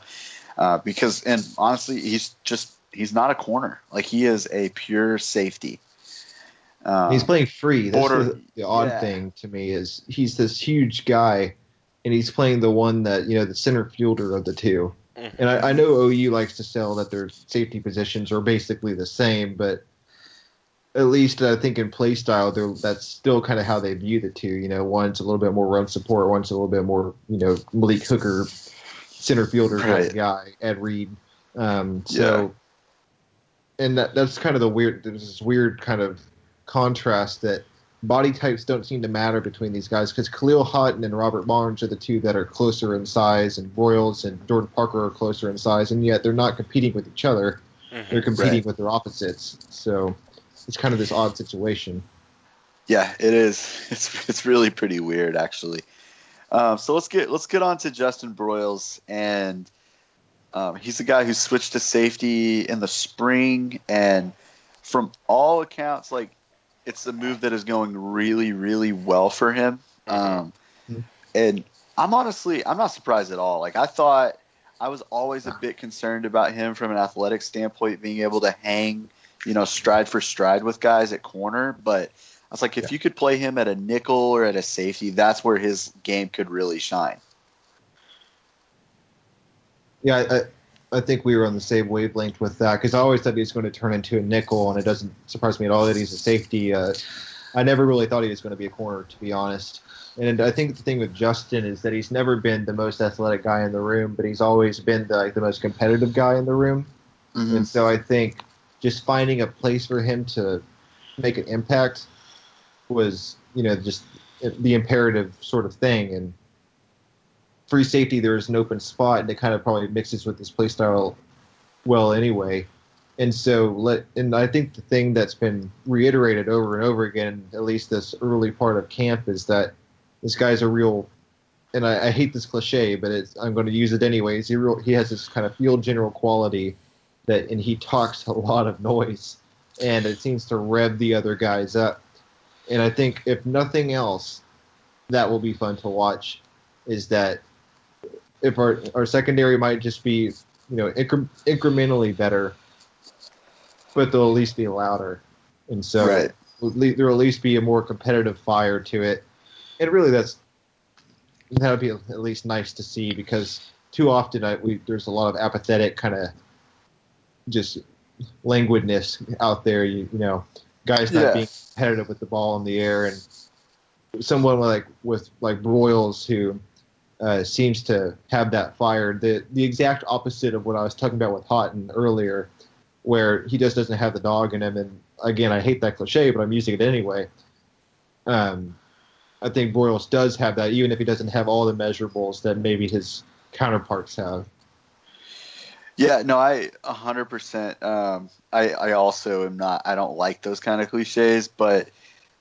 uh, because and honestly, he's just he's not a corner. Like he is a pure safety. Um, he's playing free. That's border- the, the odd yeah. thing to me is he's this huge guy, and he's playing the one that you know the center fielder of the two. Mhm. And I, I know OU likes to sell that their safety positions are basically the same, but at least I think in play style, they're, that's still kind of how they view the two. You know, one's a little bit more run support, one's a little bit more, you know, Malik Hooker, center fielder kind Right. guy, Ed Reed. Um, so, and that, that's kind of the weird, there's this weird kind of contrast that body types don't seem to matter between these guys because Khalil Haughton and Robert Barnes are the two that are closer in size, and Broyles and Jordan Parker are closer in size, and yet they're not competing with each other. Mhm. They're competing Right. with their opposites. So it's kind of this odd situation. Yeah, it is. [LAUGHS] It's it's really pretty weird, actually. Um, so let's get let's get on to Justin Broyles, and um, he's the guy who switched to safety in the spring, and from all accounts, like it's a move that is going really, really well for him. Um, Mhm. and I'm honestly, I'm not surprised at all. Like I thought, I was always a bit concerned about him from an athletic standpoint, being able to hang, you know, stride for stride with guys at corner, but. I was like, if Yeah. you could play him at a nickel or at a safety, that's where his game could really shine. Yeah, I, I, think we were on the same wavelength with that because I always thought he was going to turn into a nickel, and it doesn't surprise me at all that he's a safety. Uh, I never really thought he was going to be a corner, to be honest. And I think the thing with Justin is that he's never been the most athletic guy in the room, but he's always been the, like the most competitive guy in the room. Mm-hmm. And so I think just finding a place for him to make an impact was, you know, just the imperative sort of thing. And free safety, there is an open spot, and it kind of probably mixes with his play style well anyway. And so let, and I think the thing that's been reiterated over and over again, at least this early part of camp, is that this guy's a real. And I, I hate this cliche, but I'm going to use it anyways. He real, he has this kind of field general quality that, and he talks a lot of noise, and it seems to rev the other guys up. And I think if nothing else, that will be fun to watch. Is that if our our secondary might just be you know incre- incrementally better, but they'll at least be louder, and so Right. there'll at least be a more competitive fire to it. And really, that's that would be at least nice to see because too often I, we there's a lot of apathetic kind of just languidness out there. You, you know, guys not Yeah. being competitive with the ball in the air, and someone like with like Broyles who uh, seems to have that fire. The the exact opposite of what I was talking about with Haughton earlier, where he just doesn't have the dog in him. And again, I hate that cliche, but I'm using it anyway. Um, I think Broyles does have that, even if he doesn't have all the measurables that maybe his counterparts have. Yeah, no, I 100%. Um, I, I also am not, I don't like those kind of cliches, but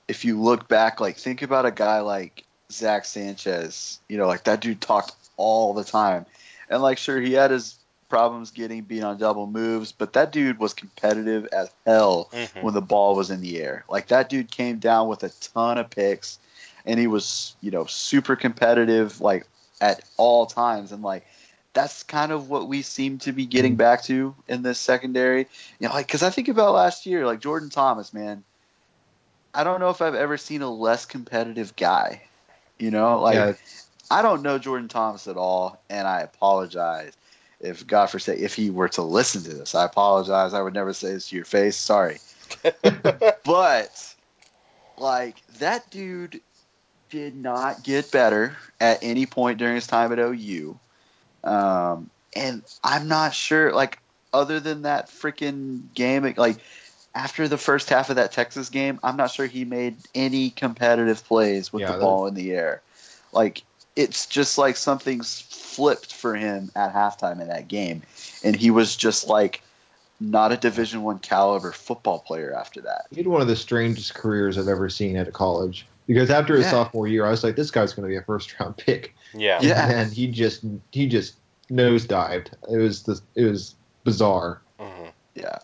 if you look back, like, think about a guy like Zach Sanchez, you know, like that dude talked all the time. And, like, sure, he had his problems getting beat on double moves, but that dude was competitive as hell Mhm. when the ball was in the air. Like, that dude came down with a ton of picks, and he was, you know, super competitive, like, at all times. And, like, that's kind of what we seem to be getting back to in this secondary. You know, like because I think about last year, like Jordan Thomas, man. I don't know if I've ever seen a less competitive guy. You know, like yeah, I don't know Jordan Thomas at all, and I apologize if God forsake if he were to listen to this. I apologize. I would never say this to your face. Sorry, [LAUGHS] but like that dude did not get better at any point during his time at OU. Um, and I'm not sure, like, other than that freaking game, like, after the first half of that Texas game, I'm not sure he made any competitive plays with Yeah, the that- ball in the air. Like it's just like something's flipped for him at halftime in that game, and he was just like not a Division One caliber football player after that. He had one of the strangest careers I've ever seen at a college. Because after his Yeah. sophomore year, I was like, this guy's going to be a first round [LAUGHS] pick. Yeah. Yeah. And he just he just nosedived. It was the it was bizarre. Mhm. Yeah.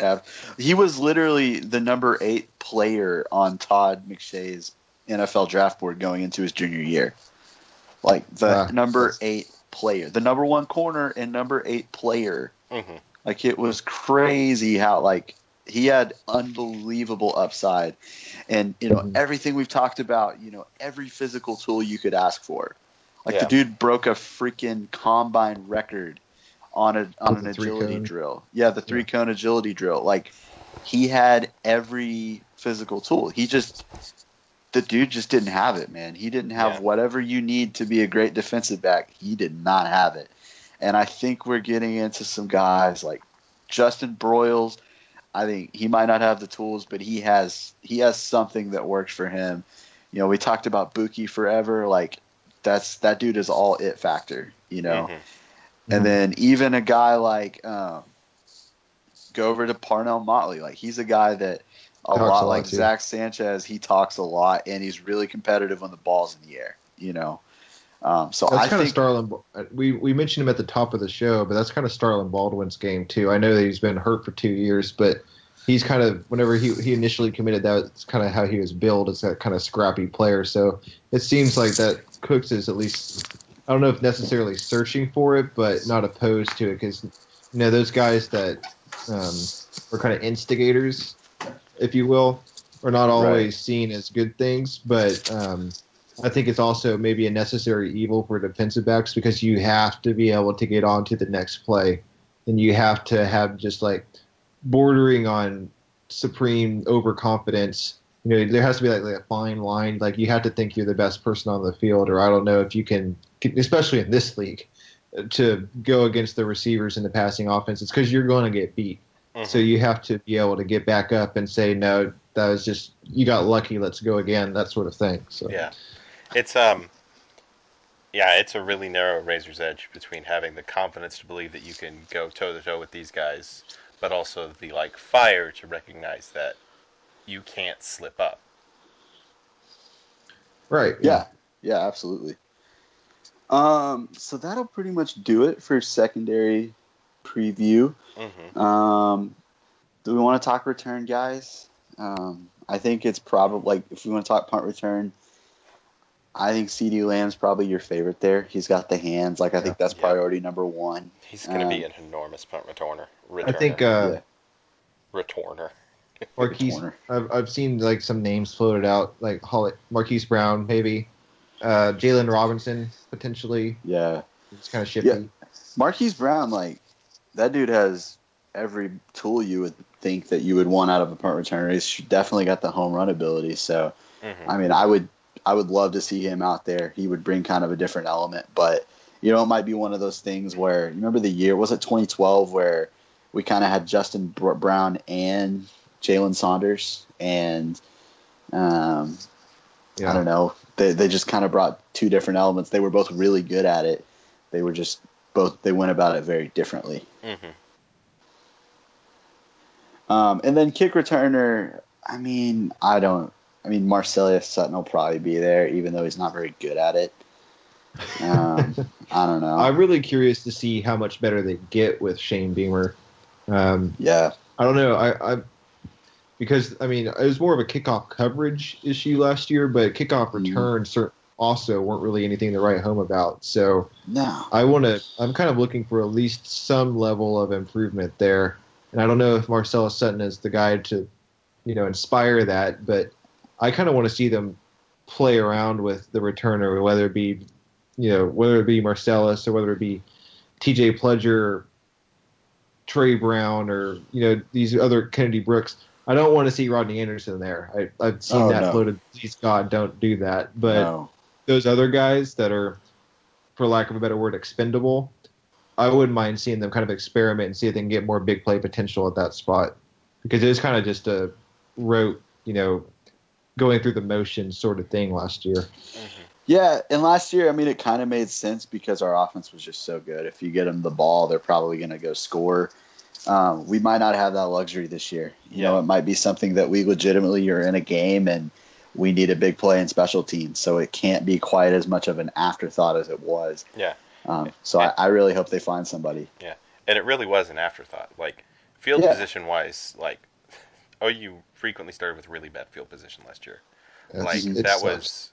Yeah. He was literally the number eight player on Todd McShay's NFL draft board going into his junior year. Like the Ah, number eight player, the number one corner and number eight player. Mhm. Like it was crazy how like he had unbelievable upside, and you know Mhm. everything we've talked about. You know every physical tool you could ask for. Like Yeah. the dude broke a freaking combine record on a on an agility cone? drill. Yeah, the three cone agility drill. Like he had every physical tool. He just the dude just didn't have it, man. He didn't have Yeah. whatever you need to be a great defensive back. He did not have it. And I think we're getting into some guys like Justin Broyles. I think he might not have the tools, but he has he has something that works for him. You know, we talked about Bookie forever. Like that's that dude is all it factor. You know, Mhm. And then even a guy like um, go over to Parnell Motley. Like he's a guy that a Talks lot a like. Zach Sanchez. He talks a lot and he's really competitive when the ball's in the air. You know, um, so That's I kind of think Starlin. We we mentioned him at the top of the show, but that's kind of Starlin Baldwin's game too. I know that he's been hurt for two years, but he's kind of whenever he he initially committed, that's kind of how he was billed as that kind of scrappy player. So it seems like that Cooks is at least I don't know if necessarily searching for it, but not opposed to it because you know those guys that um, are kind of instigators, if you will, are not always seen as good things, but. Um, I think it's also maybe a necessary evil for defensive backs because you have to be able to get on to the next play, and you have to have just like bordering on supreme overconfidence. You know, there has to be like, like a fine line. Like you have to think you're the best person on the field, or I don't know if you can, especially in this league, to go against the receivers in the passing offense. It's because you're going to get beat. Mhm. So you have to be able to get back up and say, no, that was just you got lucky. Let's go again. That sort of thing. So Yeah. It's um yeah, it's a really narrow razor's edge between having the confidence to believe that you can go toe to toe with these guys, but also the like fire to recognize that you can't slip up. right. Yeah, yeah, absolutely. Um, so that'll pretty much do it for secondary preview. hmm Um, do we want to talk return, guys? Um, I think it's probably like if we want to talk punt return, I think CeeDee Lamb's probably your favorite there. He's got the hands. Like I think that's Yeah. priority number one. He's going to be Um, an enormous punt returner. I think uh, Yeah. returner. Marquise. Returner. I've, I've seen like some names floated out, like Holly, Marquise Brown, maybe, uh, Jalen Robinson potentially. Yeah, It's kind of shifty. Yeah. Marquise Brown, like that dude has every tool you would think that you would want out of a punt returner. He's definitely got the home run ability. So hmm I mean, I would I would love to see him out there. He would bring kind of a different element, but you know, it might be one of those things where you remember the year was it 2012 where we kind of had Justin Brown and Jalen Saunders, and um, Yeah. I don't know, they they just kind of brought two different elements. They were both really good at it. They were just both they went about it very differently. hmm Um, and then kick returner, I mean, I don't. I mean, Marcelias Sutton will probably be there, even though he's not very good at it. Um, [LAUGHS] I don't know. I'm really curious to see how much better they get with Shane Beamer. Um, yeah, I don't know. I, I because I mean it was more of a kickoff coverage issue last year, but kickoff Mhm. returns cer- also weren't really anything to write home about. So no. I want to. I'm kind of looking for at least some level of improvement there, and I don't know if Marcelias Sutton is the guy to, you know, inspire that. But I kind of want to see them play around with the returner, whether it be, you know, whether it be Marcelias or whether it be T.J. Pledger, Tre Brown, or you know these other Kennedy Brooks. I don't want to see Rodney Anderson there. I, I've seen Oh, that no. floated. Please God, don't do that. But no. those other guys that are, for lack of a better word, expendable, I wouldn't mind seeing them kind of experiment and see if they can get more big play potential at that spot. because it was kind of just a rote, you know, going through the motions sort of thing last year. Mm-hmm. Yeah, and last year, I mean, it kind of made sense because our offense was just so good. If you get them the ball, they're probably going to go score. Um, we might not have that luxury this year. You know, it might be something that we legitimately are in a game and we need a big play in special teams, so it can't be quite as much of an afterthought as it was. Yeah. Um, so I, I really hope they find somebody. Yeah. And it really was an afterthought. Like field Yeah. position wise, like [LAUGHS] OU frequently started with really bad field position last year. It's- like it that sucks. was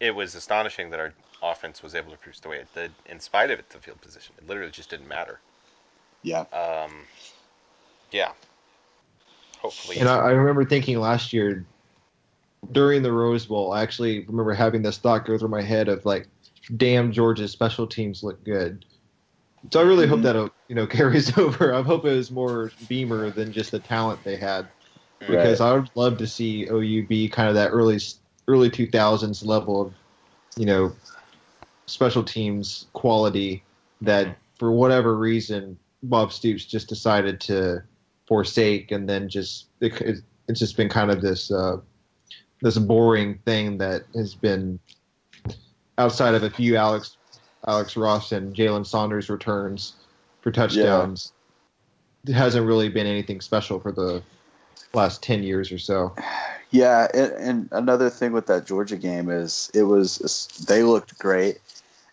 it was astonishing that our offense was able to produce the way it did in spite of its field position. It literally just didn't matter. Yeah. Um, yeah. Hopefully, And I, I remember thinking last year during the Rose Bowl, I actually remember having this thought go through my head of like, damn, Georgia's special teams look good. So I really hope Mhm. that uh, you know [LAUGHS] carries over. I hope it was more Beamer than just the talent they had, because I would love to see OU be kind of that early early 2000s level of you know special teams quality that for whatever reason Bob Stoops just decided to forsake, and then just it, it- it's just been kind of this uh, this boring thing that has been outside of a few Alex Alex Ross and Jalen Saunders returns for touchdowns. It hasn't really been anything special for the last ten years or so. Yeah, and, and another thing with that Georgia game is it was they looked great,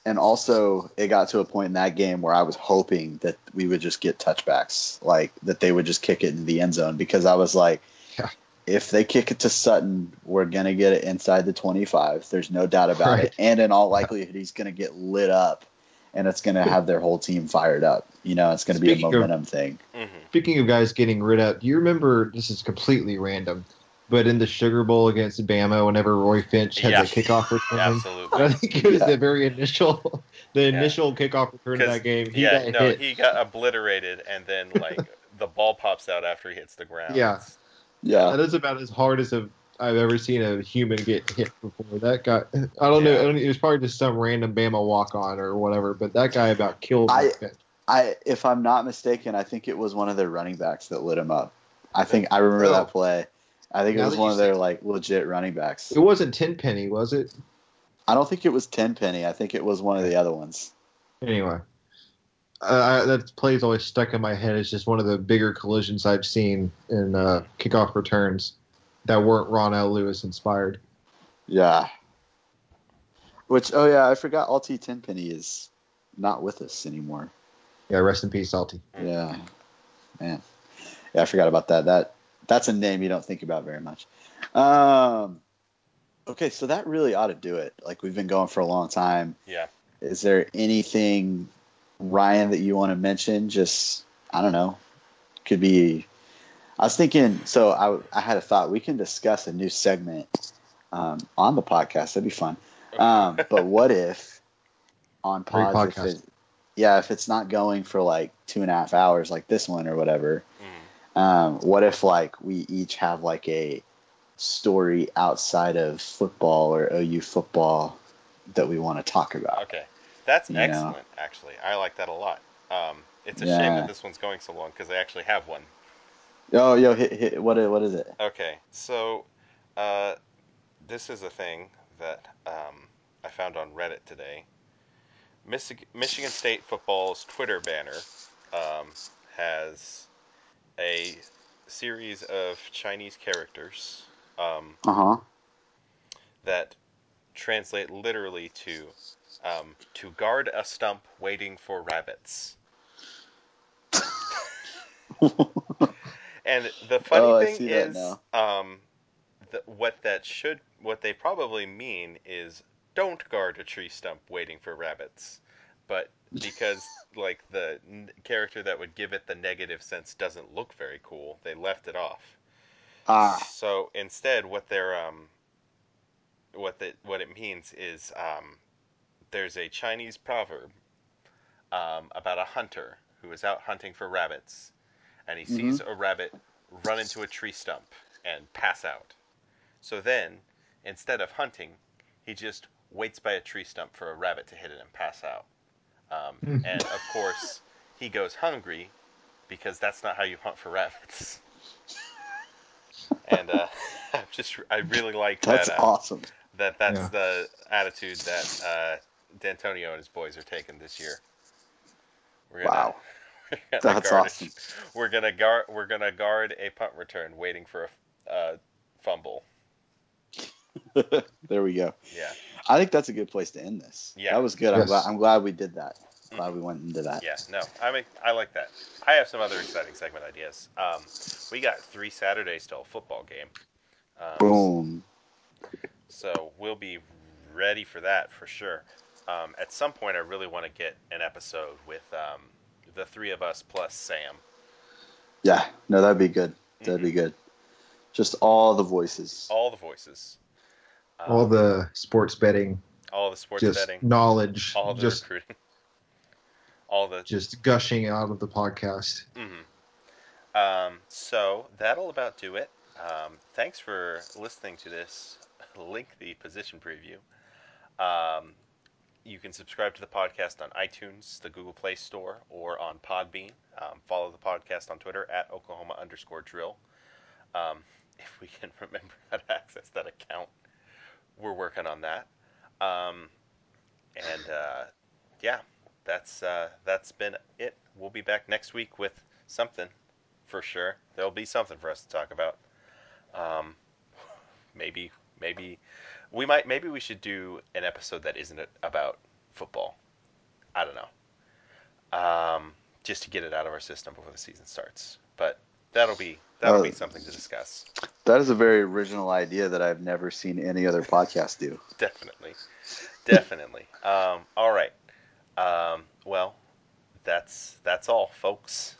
and also it got to a point in that game where I was hoping that we would just get touchbacks, like that they would just kick it in the end zone because I was like, Yeah. if they kick it to Sutton, we're gonna get it inside the twenty-five. There's no doubt about Right. it, and in all likelihood, he's gonna get lit up, and it's gonna have their whole team fired up. You know, it's gonna be a Speaking of- momentum thing. hmm Speaking of guys getting rid of, do you remember? This is completely random, but in the Sugar Bowl against Bama, whenever Roy Finch had Yeah. the kickoff return, [LAUGHS] absolutely. I think it was Yeah. the very initial, the Yeah. initial kickoff return of 'Cause- that game. He yeah, no, hit. he got obliterated, and then [LAUGHS] like the ball pops out after he hits the ground. Yeah. It's- Yeah, That is about as hard as a, I've ever seen a human get hit before. That guy, I don't know, Yeah. I don't- it was probably just some random Bama walk on or whatever, but that guy about killed I- Roy Finch. I, if I'm not mistaken, I think it was one of their running backs that lit him up. I think I remember Oh. that play. I think it was one of their like legit running backs. It wasn't Tenpenny, was it? I don't think it was Tenpenny. I think it was one of the other ones. Anyway, uh, I, that play's always stuck in my head. It's just one of the bigger collisions I've seen in uh, kickoff returns that weren't Ron L. Lewis inspired. Yeah. Which oh yeah, I forgot. Altee Tenpenny is not with us anymore. Yeah, rest in peace, Salty. Yeah, man. Yeah, I forgot about that. That that's a name you don't think about very much. Um. Okay, so that really ought to do it. Like we've been going for a long time. Yeah. Is there anything, Ryan, that you want to mention? Just I don't know. Could be. I was thinking. So I I had a thought. We can discuss a new segment um, on the podcast. That'd be fun. Um, but what if on Great pods, if it, yeah, if it's not going for like two and a half hours like this one or whatever. Um, what if like we each have like a story outside of football or OU football that we want to talk about? Okay, that's You know. excellent. Actually, I like that a lot. Um, it's a shame that this one's going so long because I actually have one. Oh, yo, hit, hit, what, what is it? Okay, so uh, this is a thing that um, I found on Reddit today. Michigan State football's Twitter banner um, has a series of Chinese characters um, Uh huh. that translate literally to um, to guard a stump waiting for rabbits. [LAUGHS] And the funny Oh, thing is, um, th- what that should, what they probably mean is, don't guard a tree stump waiting for rabbits. But because like the n- character that would give it the negative sense doesn't look very cool, they left it off. Ah, So instead, what they're um, what the what it means is um, there's a Chinese proverb um, about a hunter who is out hunting for rabbits, and he sees a rabbit run into a tree stump and pass out. So then, instead of hunting, he just waits by a tree stump for a rabbit to hit it and pass out. Um, [LAUGHS] and of course, he goes hungry because that's not how you hunt for rabbits. and uh, [LAUGHS] I'm just I really like That's that. Uh, awesome. that that's Yeah. the attitude that uh, Dantonio and his boys are taking this year. We're gonna, Wow. [LAUGHS] we're gonna That's guard a- awesome. we're gonna guard. We're gonna guard a punt return, waiting for a uh, fumble. [LAUGHS] there we go. Yeah, I think that's a good place to end this. Yeah. That was good. I'm glad, I'm glad we did that. Glad we went into that. yeah. No, I mean I like that. I have some other exciting segment ideas. Um, we got three Saturdays till football game. Um, Boom. So we'll be ready for that for sure. Um, at some point, I really want to get an episode with um, the three of us plus Sam. Yeah. No, that'd be good. That'd Mhm. be good. Just all the voices. All the voices. Um, All the sports betting, all the sports just betting, knowledge, all the just recruiting, [LAUGHS] all the. just gushing out of the podcast. mhm. Um, so that'll about do it. Um, thanks for listening to this lengthy position preview. Um, you can subscribe to the podcast on iTunes, the Google Play Store, or on Podbean. Um, follow the podcast on Twitter at Oklahoma underscore drill. Um, [LAUGHS] if we can remember how to access that account, we're working on that. Um, and uh, yeah, that's uh, that's been it. We'll be back next week with something for sure. There'll be something for us to talk about. Um, maybe maybe we might maybe we should do an episode that isn't about football. I don't know. Um, just to get it out of our system before the season starts. But that'll be that'll be Uh, something to discuss. That is a very original idea that I've never seen any other podcast do. [LAUGHS] Definitely, definitely. Um, all right. Um, well, that's that's all, folks.